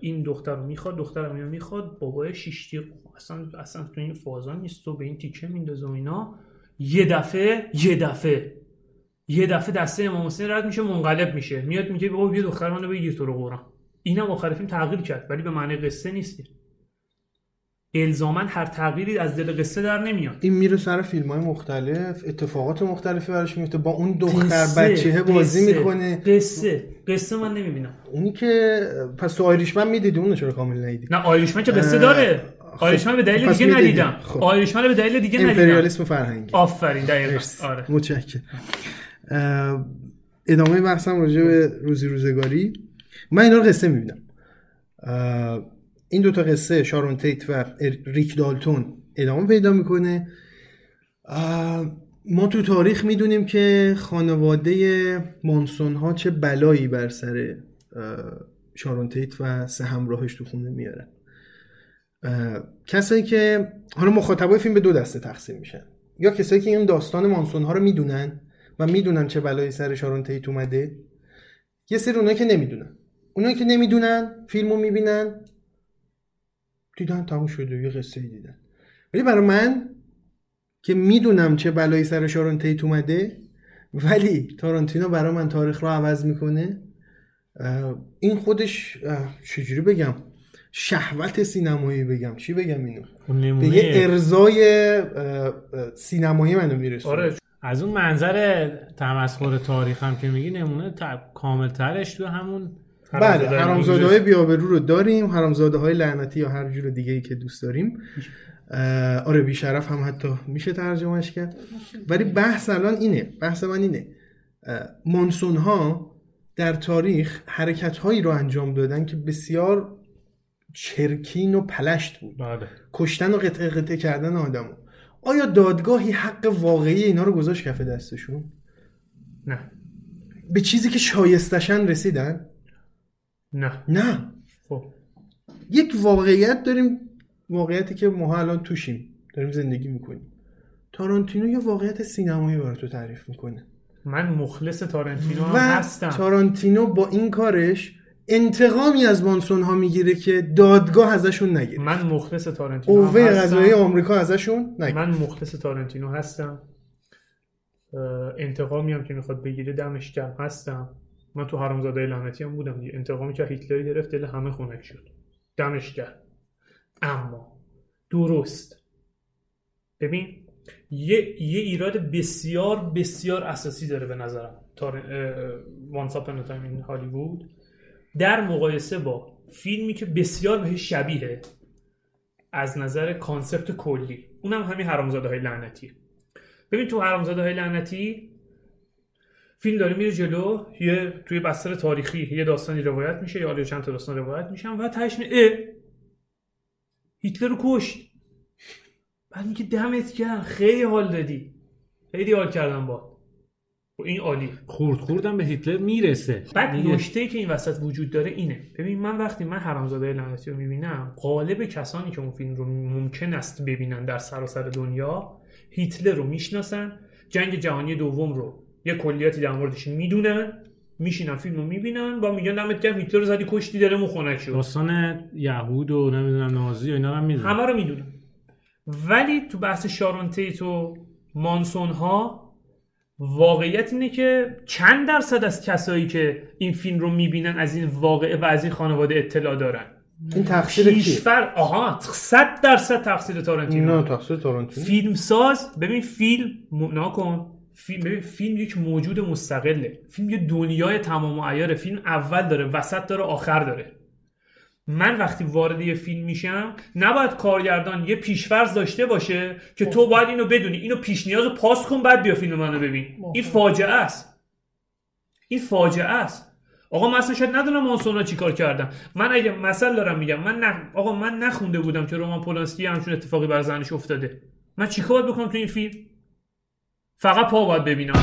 این دختر رو می‌خواد دختر رو می‌خواد بابای شیشتی اصلا اصلا تو این فازان نیست. تو به این تیکه میندازه و اینا. یه دفعه یه دفعه. یه دفعه دسته امام حسین رد میشه منقلب میشه. میاد میگه بابا بیا دختر منو بگیر تو رو قرآن. اینم آخر فیلم تغییر کرد ولی به معنی قصه نیست الزاما هر تغییری از دل قصه در نمیاد. این میره سر فیلم های مختلف اتفاقات مختلفی براش میفته با اون دختر قصه، بچه بازی قصه، می‌کنه. قصه قصه من نمی‌بینم. اونی که پس تو آیریشمن می‌دیدی؟ اونو چرا کامل ندیدی؟ نه آیریشمن که قصه داره. خب، آیریشمن به دلیل دیگه. ندیدم. خب. آیریشمن به دلیل دیگه ندیدم. امپریالیسم فرهنگی. آفرین دقیقا. آره. متشکرم. ادامه بحثم راجع به روزی روزگاری. من اینا رو قصه می‌بینم. این دوتا قصه شارون تیت و ریک دالتون ادامه پیدا می‌کنه. ما تو تاریخ می‌دونیم که خانواده مانسون ها چه بلایی بر سر شارون تیت و سه همراهش تو خونه میارن. کسایی که حالا مخاطبای فیلم به دو دسته تقسیم میشن. یا کسایی که این داستان مانسون ها رو می‌دونن و می‌دونن چه بلایی سر شارون تیت اومده. یه سری اونایی که نمی‌دونن. اونایی که نمی‌دونن فیلمو می‌بینن. دیدن تموم شده یه قصه دیدن. ولی برای من که می‌دونم چه بلایی سر شارون تیت اومده ولی تارانتینو برای من تاریخ رو عوض می‌کنه این خودش چجوری بگم؟ شهوت سینمایی بگم. چی بگم اینو؟ به یه ارزای سینمایی منو می‌رسه آره. از اون منظر تمسخر تاریخ هم که میگی نمونه کامل ترش تو همون بله حرامزاده های بیابرو رو داریم حرامزاده های لعنتی یا هر جور دیگه ای که دوست داریم. آره بیشرف هم حتی میشه ترجمهش کرد. ولی بحث الان اینه بحث من اینه. مانسون ها در تاریخ حرکت هایی رو انجام دادن که بسیار چرکین و پلشت بود. بله. کشتن و قطعه قطعه کردن آدم. آیا دادگاهی حق واقعی اینا رو گذاشت کف دستشون؟ نه. به چیزی که شایستشن رسیدن؟ نه. نه. خب. یک واقعیت داریم واقعیتی که ما الان توشیم. داریم زندگی می‌کنیم. تارانتینو یه واقعیت سینمایی برای تو تعریف می‌کنه. من مخلص تارانتینو و هستم. تارانتینو با این کارش انتقامی از مانسون ها می‌گیره که دادگاه ازشون نگیره. من مخلص تارانتینو قوه قضایی آمریکا ازشون نگیره. من مخلص تارانتینو هستم. انتقامی هم که می‌خواد بگیره دمش گرم. هستم. من تو حرامزاده لعنتی هم بودم دیگه. انتقامی که هیتلر گرفت دل همه خنک شد. دمش گرم. اما درست. ببین یه, یه ایراد بسیار بسیار اساسی داره به نظرم. تار... Once Upon in Hollywood در مقایسه با فیلمی که بسیار بهش شبیه از نظر concept کلی. اونم همین حرامزاده های لعنتی. ببین تو حرامزاده های لعنتی فیلم داره میره جلو یه توی بستر تاریخی یه داستانی روایت میشه یا چند تا داستان روایت میشن و تهش اه! هیتلر رو کشت. بعد میگه دمت گرم خیلی حال دادی. خیلی حال کردم با. این عالی. خورد خوردم به هیتلر می‌رسه. بعد نکته که این وسط وجود داره اینه. ببین من وقتی من حرامزاده لعنتی رو می‌بینم قالب کسانی که اون فیلم رو ممکن است ببینن در سراسر دنیا هیتلر رو می‌شناسن جنگ جهانی دوم رو یه کلیاتی در موردش می‌دونن میشینن فیلم رو می‌بینن با میگن دمت گرم هیتلر رو زدی کشتی داره خنک شد. داستان یهود و نمی‌دونم نازی و اینا هم می‌دونن همه رو می‌دونن ولی تو بحث شارون تیت و مانسون ها واقعیت اینه که چند درصد از کسایی که این فیلم رو می‌بینن از این واقعه و از این خانواده اطلاع دارن؟ این تقصیر کیفر آها 100 درصد تقصیر تارنتینو نه تقصیر تارنتینو فیلم ساز ببین فیلم ناکن. فیلم ببین فیلم یک موجود مستقله. فیلم یه دنیای تمام و عیاره. فیلم اول داره وسط داره آخر داره. من وقتی وارد یه فیلم میشم نباید کارگردان یه پیشفرض داشته باشه که تو باید اینو بدونی. اینو پیش نیاز رو پاس کن بعد بیا فیلم منو ببین. این فاجعه است. این فاجعه است. آقا من اصلا شاید ندونم مانسونا چیکار کردم من اگه مثل دارم میگم من نخ... آقا من نخونده بودم که رومان پولانسکی همچون اتفاقی بر زنش افتاده. من چیکار باید بکنم تو این فیلم؟ فقط پا باید ببینم.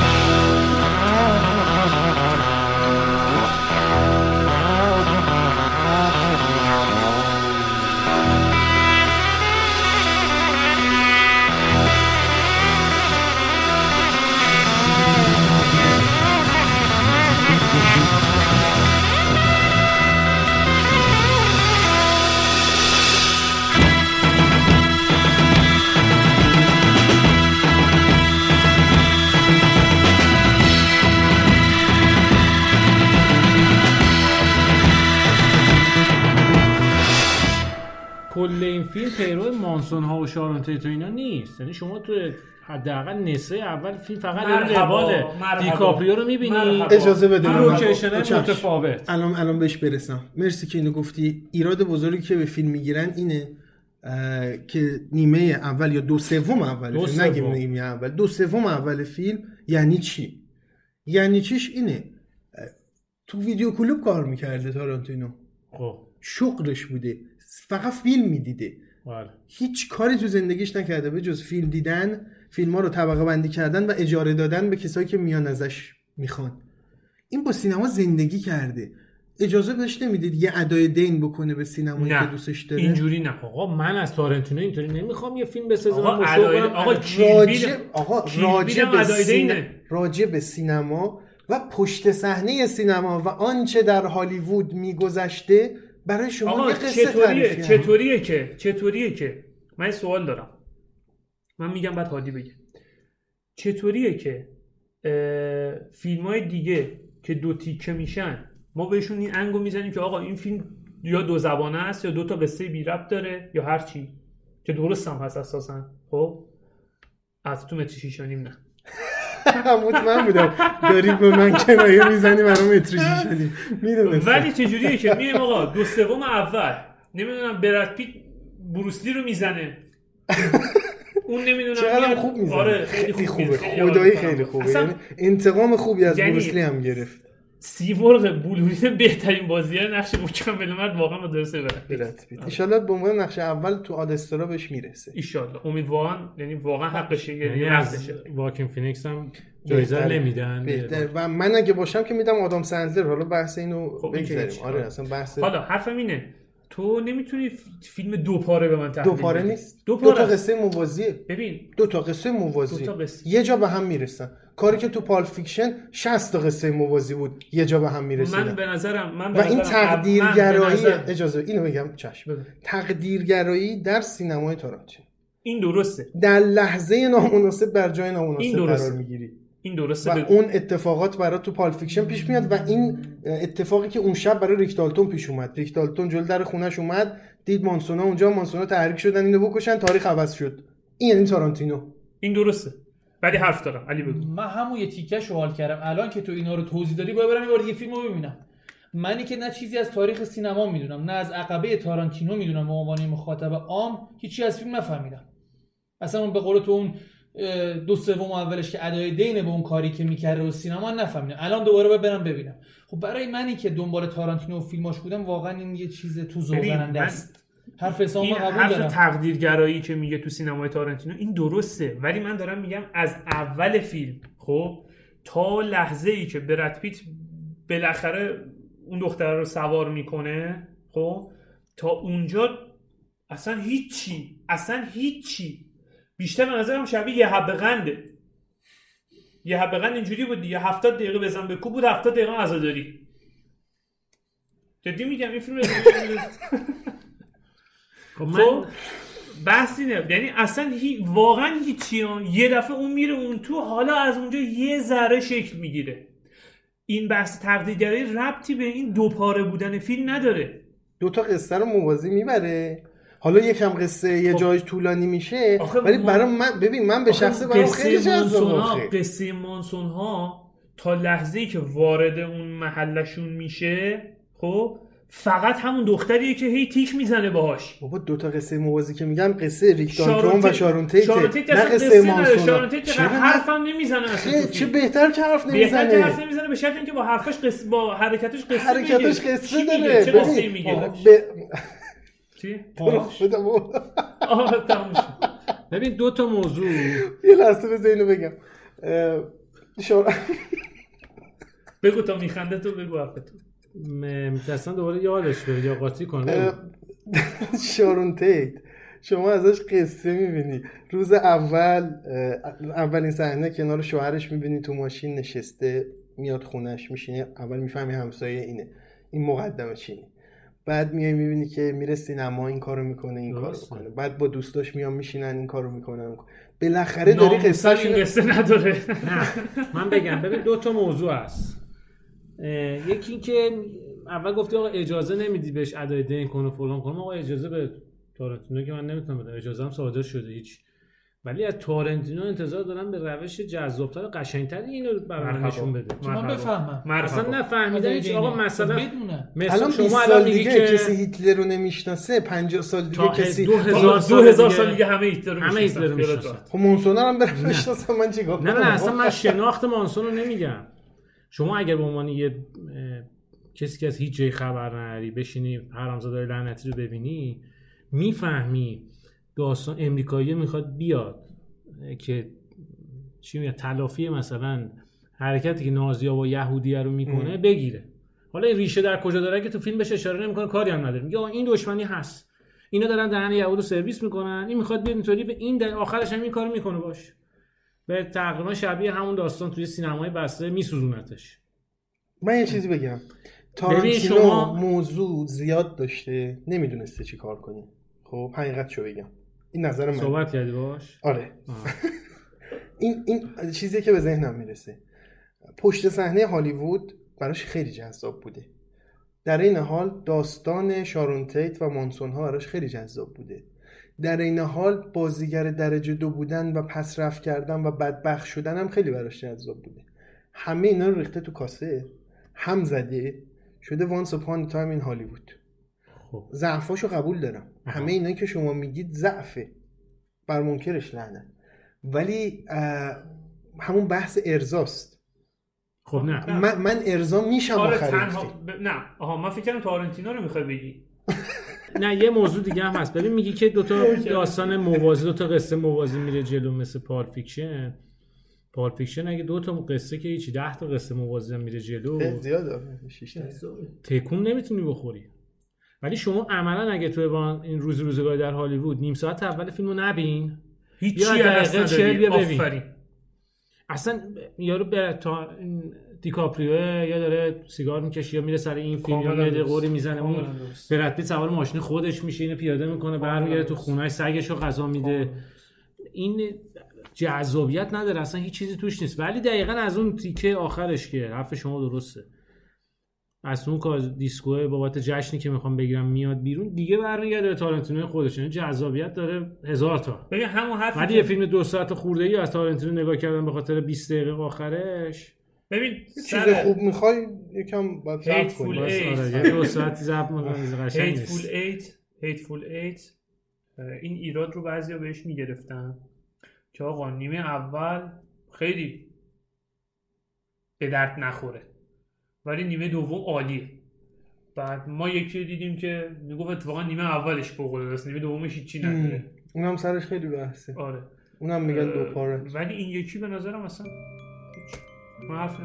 کل این فیلم پیرو مانسون ها و شارون تیت و اینا نیست. یعنی شما تو حداقل نصفه اول فیلم فقط داری رول دیکاپریو رو می‌بینی؟ اجازه بده لوکیشن متفاوت. الان الان بهش برسم. مرسی که اینو گفتی. ایراد بزرگی که به فیلم می‌گیرن اینه که نیمه اول یا دو سوم اول فیلم. نگیم نیمه اول. دو سوم اول فیلم یعنی چی؟ یعنی چیش اینه؟ تو ویدیو کلوب کار می‌کرده تارانتینو. خب. شغلش بوده فقط فیلم می‌دیده بله. هیچ کاری تو زندگیش نکرده به جز فیلم دیدن فیلم ها رو طبقه بندی کردن و اجاره دادن به کسایی که میان ازش می‌خوان این با سینما زندگی کرده اجازه بهش نمی‌دید یه ادای دین بکنه به سینمایی که دوستش داره اینجوری نه آقا من از تارنتینو اینطوری نمی‌خوام یه فیلم بسازم آقا ادای-. آقا راجع آقا راجع به. راجع به سینما و پشت صحنه سینما و آنچه در هالیوود میگذشته برای شما آقا یه قصه چطوریه؟ چطوریه که؟ چطوریه که؟ من سوال دارم. من میگم بعد هادی بگه. چطوریه که فیلم های دیگه که دو تیکه میشن ما بهشون این انگو می‌زنیم که آقا این فیلم یا دو زبانه است یا دو تا قصه بی ربط داره یا هر چی. که درست هم هست اساسا خب؟ از تو متر نه. مطمئن بودم. داری به من کنایه می‌زنی برام متریشی شدی. می‌دونستم. ولی چجوریه که میایم آقا دو سوم اول. نمی‌دونم براد پیت بروسلی رو می‌زنه. اون نمی‌دونم چقدر خوب می‌زنه. آره خیلی خوب خوبه می‌زنه. خیلی خدایی حال خیلی. خوبه. یعنی انتقام خوبی از یعنی- بروسلی هم گرفت. سیمرغ بلورین بهترین بازیگر نقش مکمل مرد واقعا مدرسه برد ایشالله به عنوان نقش اول تو Ad Astra بهش می‌رسه. ایشالله امیدوارا یعنی واقعا حقشه یعنی یعنی از واکین فینیکس هم جایزه. نمیدن. و من اگه باشم که میدم آدام سندلر حالا بحث اینو خب، بگذاریم. آره اصلا بحث حالا حرفم اینه. تو نمی‌تونی فیلم دو پاره به من تحلیل دو پاره. نیست. دو دو, پاره تا است. قصه موازیه ببین. دو تا قصه موازی. دو تا قصه. یه جا به هم می‌رسن. کاری که تو پالپ فیکشن 60 تا قصه موازی بود یه جا به هم می‌رسیدن. من به نظرم من به و این تقدیرگرایی اجازه اینو بگم چشم. تقدیرگرایی در سینمای تارانتینو این درسته. در لحظه نامناسب بر جای نامناسب درسته. قرار می‌گیری. این درسته و بگو. اون اتفاقات برای تو پالپ فیکشن پیش میاد و این اتفاقی که اون شب برای ریک دالتون پیش اومد. ریک دالتون جلو در خونش اومد دید مانسونا اونجا مانسونا تحریک شدن اینو بکشن تاریخ عوض شد. این یعنی تارانتینو این درسته. ولی حرف دارم. علی بگو. من همون یه تیکش رو حال کردم. الان که تو اینا رو توضیح دادی باید برم یه بار دیگه فیلم رو ببینم. منی که نه چیزی از تاریخ سینما می‌دونم نه از عقبه تارانتینو می‌دونم به عنوان مخاطب عام هیچی از فیلم نفهمیدم. اصلا اون به قول تو اون دو سوم اولش که ادای دین به اون کاری که می‌کرده و سینما نفهمیدم. الان دوباره باید برم ببینم. خب برای منی که دنبال تارانتینو و فیلماش بودم واقعا این یه چیز تو زننده من- است. حرف حسام این قبول حرف دارم. تقدیرگرایی که میگه تو سینمای تارنتینو این درسته ولی من دارم میگم از اول فیلم خب تا لحظه ای که برد پیت بالاخره اون دختر رو سوار می‌کنه خب تا اونجا اصلا هیچی اصلا هیچی. بیشتر به نظرم شبیه یه حبه قنده. یه حبه قند اینجوری بود دیگه. 70 دقیقه بزن به کو بود 70 دقیقه عزاداری جدی میگم این فیلم خب من خب بحث اینه یعنی اصلا هی... واقعا هیچی ها. یه دفعه اون میره اون تو حالا از اونجا یه ذره شکل می‌گیره این بحث تقدیرگرایی ربطی به این دو پاره بودن فیلم نداره دو تا قصه رو موازی می‌بره حالا یکم قصه یه خب. جای طولانی میشه آخه ولی ما- برای من ببین من به شخصه برام قصه خیلی جذاب مانسون ها آخه. قصه مانسون ها تا لحظه ای که وارد اون محلشون میشه خب فقط همون دختریه که هی تیک می‌زنه باهاش بابا دو تا قصه موازی که میگم قصه ریکتانتون شارون و تیت- شارون تیته شارون تیت نه اصلا قصه. مانسونا شارون تیت چرا نه؟ حرفم نمی‌زنه اصلا چه. بهتر که حرف بهتر که نمی‌زنه حرف نمی‌زنه به شرط اینکه با حرفاش قصه با حرکتش قصه حرکتش میگه. قصه؟ داره چه قصه میگه به- چی. آه تموم شد. ببین دو تا موضوع یه لحظه بذار اینو بگم اه، شار... بگو تا میخنده تو بگو حرفتو میترسن دوباره یادش بره یا قاطی کنه شارون تیت. شما ازش قصه می‌بینی. روز اول اولین صحنه کنار شوهرش می‌بینی تو ماشین نشسته میاد خونش میشینه. اول می‌فهمی همسایه اینه. این مقدمه چینه بعد میای می‌بینی که میره سینما این کارو می‌کنه این کارو. می‌کنه. بعد با دوستاش میان میشینن این کارو می‌کنن بالاخره داری قصه این قصه نداره. نه. من بگم ببین دو تا موضوع هست. اه، یکی این که اول گفتی آقا اجازه نمیدی بهش ادای دین کنه فلان کنه. آقا اجازه به تارنتینو که من نمی‌تونم بدم. اجازه هم صادر شده هیچ. ولی از تارنتینو انتظار دارم به روش جذابتر و قشنگتری اینو برام. نشون بده. من بفهمم. اصلا نفهمیدن هیچ آقا مثلا بدونم مثلا الان 20 شما سال الان میگی دیگه که کسی هیتلر رو نمی‌شناسه. 50 سال دیگه کسی دو هزار دو سال هزار دیگه- سال دیگه همه هیتلر رو همه. هیتلر رو می‌شناسن. خب مونسونا هم برم بشناسم من چیکار نه کنم؟ نه اصلا من شناخت مانسون رو نمیگم. شما اگر به عنوان یه کسی که از هیچ جای خبر نداری بشینی حرامزاده لعنتی رو ببینی می‌فهمی داستان امریکایی می‌خواد بیاد که چی میگه تلافی مثلا حرکتی که نازیا با یهودیه رو می‌کنه بگیره. حالا این ریشه در کجا داره؟ که تو فیلم بهش اشاره نمی‌کنه کاری هم نداره. میگه این دشمنی هست. اینا دارن دهن یهود رو سرویس می‌کنن. این می‌خواد بیاد اینطوری به این دل... آخرش هم این کارو می‌کنه باش. به تقریبا شبیه همون داستان توی سینمای بسته میسوزونتش. من یه چیزی بگم. تارانتینو شما- موضوع زیاد داشته نمی‌دونسته چی کار کنه. خب حقیقت شو بگم. این نظر من. صحبت کردی باش آره. این این چیزی که به ذهنم می‌رسه. پشت صحنه هالیوود براش خیلی جذاب بوده. در این حال داستان شارون تیت و مانسون ها براش خیلی جذاب بوده. در این حال بازیگر درجه دو بودن و پس رفت کردن و بدبخت شدن هم خیلی براش جذاب بوده. همه اینا رو ریخته تو کاسه. هم زده. شده وانس اپان تایم این هالیوود خب. ضعفاشو قبول دارم. همه اینا که شما میگید ضعفه. بر منکرش لعنت. ولی همون بحث ارزاست. خب نه. من, من ارزا میشم آره تنها. نه. آها من فکر کردم تارنتینو رو می‌خوای بگی. نه یه موضوع دیگه هم هست. ببین میگی که دوتا داستان موازی دوتا قصه موازی میره جلو مثل پالپ فیکشن. پالپ فیکشن اگه دو تا قصه که هیچی ده تا قصه موازی هم میره جلو. خیلی زیاد شیش تا. تکون نمی‌تونی بخوری. ولی شما عملا اگه تو این روز روزگاری در هالیوود نیم ساعت اول فیلمو نبین هیچی دقیقه چهل. بیا ببین. آفرین. اصلا یارو به تا این دیکاپریو یا داره سیگار می‌کشه یا میره سر این فیلم یا درست. قوری می‌زنه. اون. برد پیت سوار ماشین خودش میشه اینو پیاده می‌کنه برمیگره تو خونهش سگش رو غذا میده. این جذابیت نداره اصلا هیچ چیزی توش نیست. ولی دقیقا از اون تیکه آخرش که حرف شما درسته. از اون کار دیسکو بابت جشنی که می‌خوام بگیرم میاد بیرون دیگه برمیگرده به تارنتینو خودش. یعنی جذابیت داره هزار تا. ببین همون حرفی ولی یه فیلم دو ساعت خورده ای از تارنتینو نگاه کردم به خاطر 20 دقیقه آخرش. ببین چیز خوب می‌خوای یکم باید Hateful کنی. بس. آره یه دو ساعت زب قشنگ هیتفول نیست ایت هیتفول ایت این ایراد رو بعضیا بهش می‌گرفتن که آقا نیمه اول خیلی به درد نخوره ولی نیمه دوم عالیه. بعد ما یکی رو دیدیم که می‌گفت اتفاقا نیمه اولش فوق است نیمه دومش هیچی نداره. اونم سرش خیلی بحثه. آره. اونم میگن دو پاره ولی این یکی به نظرم اصلا هیچ. من حرف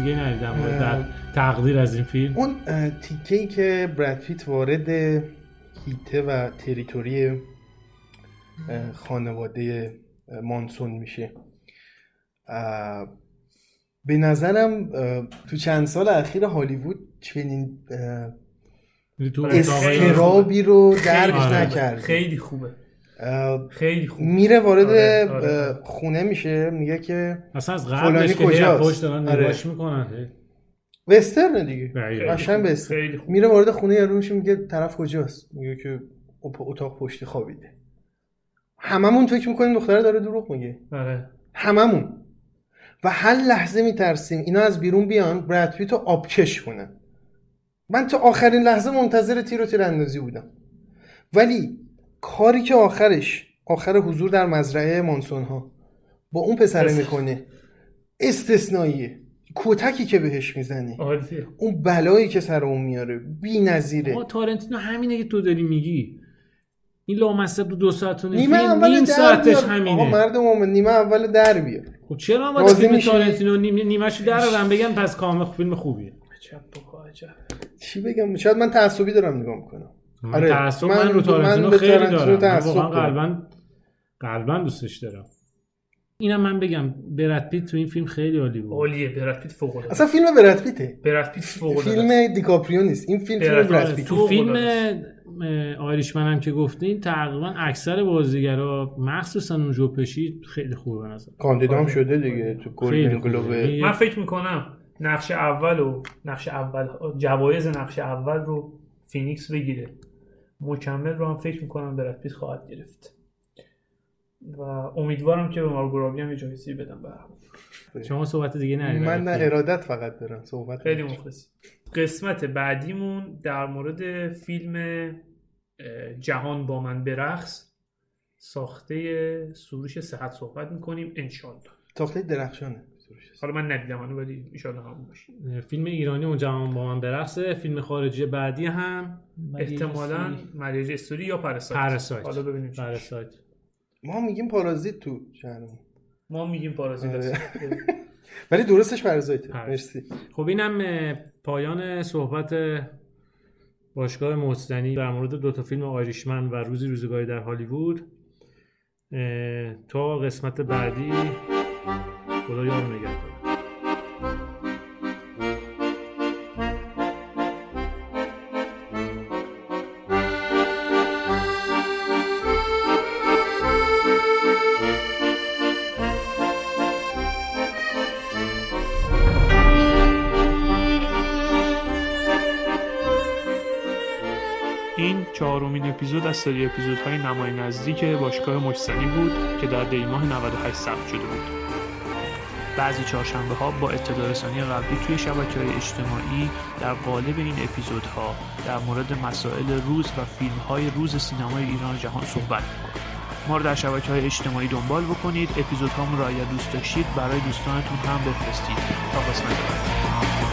دیگه ندیدم در تقدیر از این فیلم. اون تیکه ای که براد پیت وارد هیته و تریتوری خانواده مانسون میشه. به نظرم تو چند سال اخیر هالیوود چنین استرابی رو درک. نکرد خیلی خوبه. خیلی خوبه میره وارد آره، آره. اه، خونه میشه میگه که اصلا از قبلش که کجاست؟ پشت دارن آره. نگاش می‌کنن وسترن دیگه. قشنگ وسترن. خوب. میره وارد خونه یارو میشه میگه طرف کجاست؟ میگه که اتاق پشتی خوابیده. هممون فکر می‌کنیم دختره داره دروغ میگه. آره. هممون. و هر لحظه میترسیم اینا از بیرون بیان براد پیت رو آبکش کنن. من تا آخرین لحظه منتظر تیر و تیراندازی بودم. ولی کاری که آخرش آخر حضور در مزرعه مانسون ها با اون پسره اس- می‌کنه. استثنائیه. کتکی که بهش می‌زنی اون بلایی که سر اون میاره. بی نظیره آقا تارنتینو همینه که تو داری میگی. این لامصب دو دو ساعت و نیم. نیمه فیلم اول نیم در ساعتش بیار. آقا همینه. مرد مومن نیمه اول در بیار خب چرا راضی فیلم؟ تارنتینو نیم نیمه‌شو درارم بگم پس کامل فیلم خوبیه. عجب بابا عجب. چی بگم؟ شاید من تعصبی دارم نگاه می‌کنم. من تعصب من, رو تارنتینو به خیلی دارم. من تعصب واقعا. قلبا قلبا دوستش دارم. اینم من بگم پیت تو این فیلم خیلی عالی بود. عالیه پیت فوق العاده. اصلا فیلم براد پیته. پیت فوق العاده فیلم دیکاپریو نیست. این فیلم فیلم پیت. پیت تو فیلم آیریشمن هم که گفتین تقریبا اکثر بازیگرا مخصوصا اون جو پشی خیلی خوبه به نظر. کاندیدا هم شده دیگه تو گلدن. گلوب من فکر می‌کنم نقش اول و نقش اول جوایز نقش اول رو فینیکس بگیره. مکمل رو هم فکر می‌کنم براد پیت خواهد گرفت. و امیدوارم که به مارگو رابی هم یه جایزه بدن به شما صحبت دیگه نرید من نه ارادت فقط دارم صحبت خیلی. مخلص. قسمت بعدیمون در مورد فیلم جهان با من برقص ساخته سروش صحت صحبت می‌کنیم انشالله تاخته درخشانه. حالا من ندیدم هنو ولی انشالله همون باشه. فیلم ایرانی اون جهان با من برقصه فیلم خارجی بعدی هم. احتمالا مریج استوری یا پرسایت پرسایت حالا ببینیم. پرسایت ما میگیم پارازیت تو شهرمون ما میگیم پارازیت. آره. ولی درستش پرازیته پرازیت. مرسی. خب اینم پایان صحبت باشگاه محسنی. در مورد دو تا فیلم آیریشمن و روزی روزگاری در هالیوود. تا قسمت بعدی. خدا یار و نگهدار این چهارمین اپیزود از سری اپیزودهای نمای نزدیک باشگاه مجسنی بود که در دیماه 98 ثبت شده بود. بعضی چهارشنبه ها با اطلاع رسانی قبلی توی شبکه های اجتماعی در قالب این اپیزودها در مورد مسائل روز و فیلم های روز سینمای ایران و جهان صحبت می‌کنیم. ما رو در شبکه های اجتماعی دنبال بکنید. اپیزودهامون رو اگر دوست داشتید برای دوستانتون هم بفرستید. تا قسمت بعد.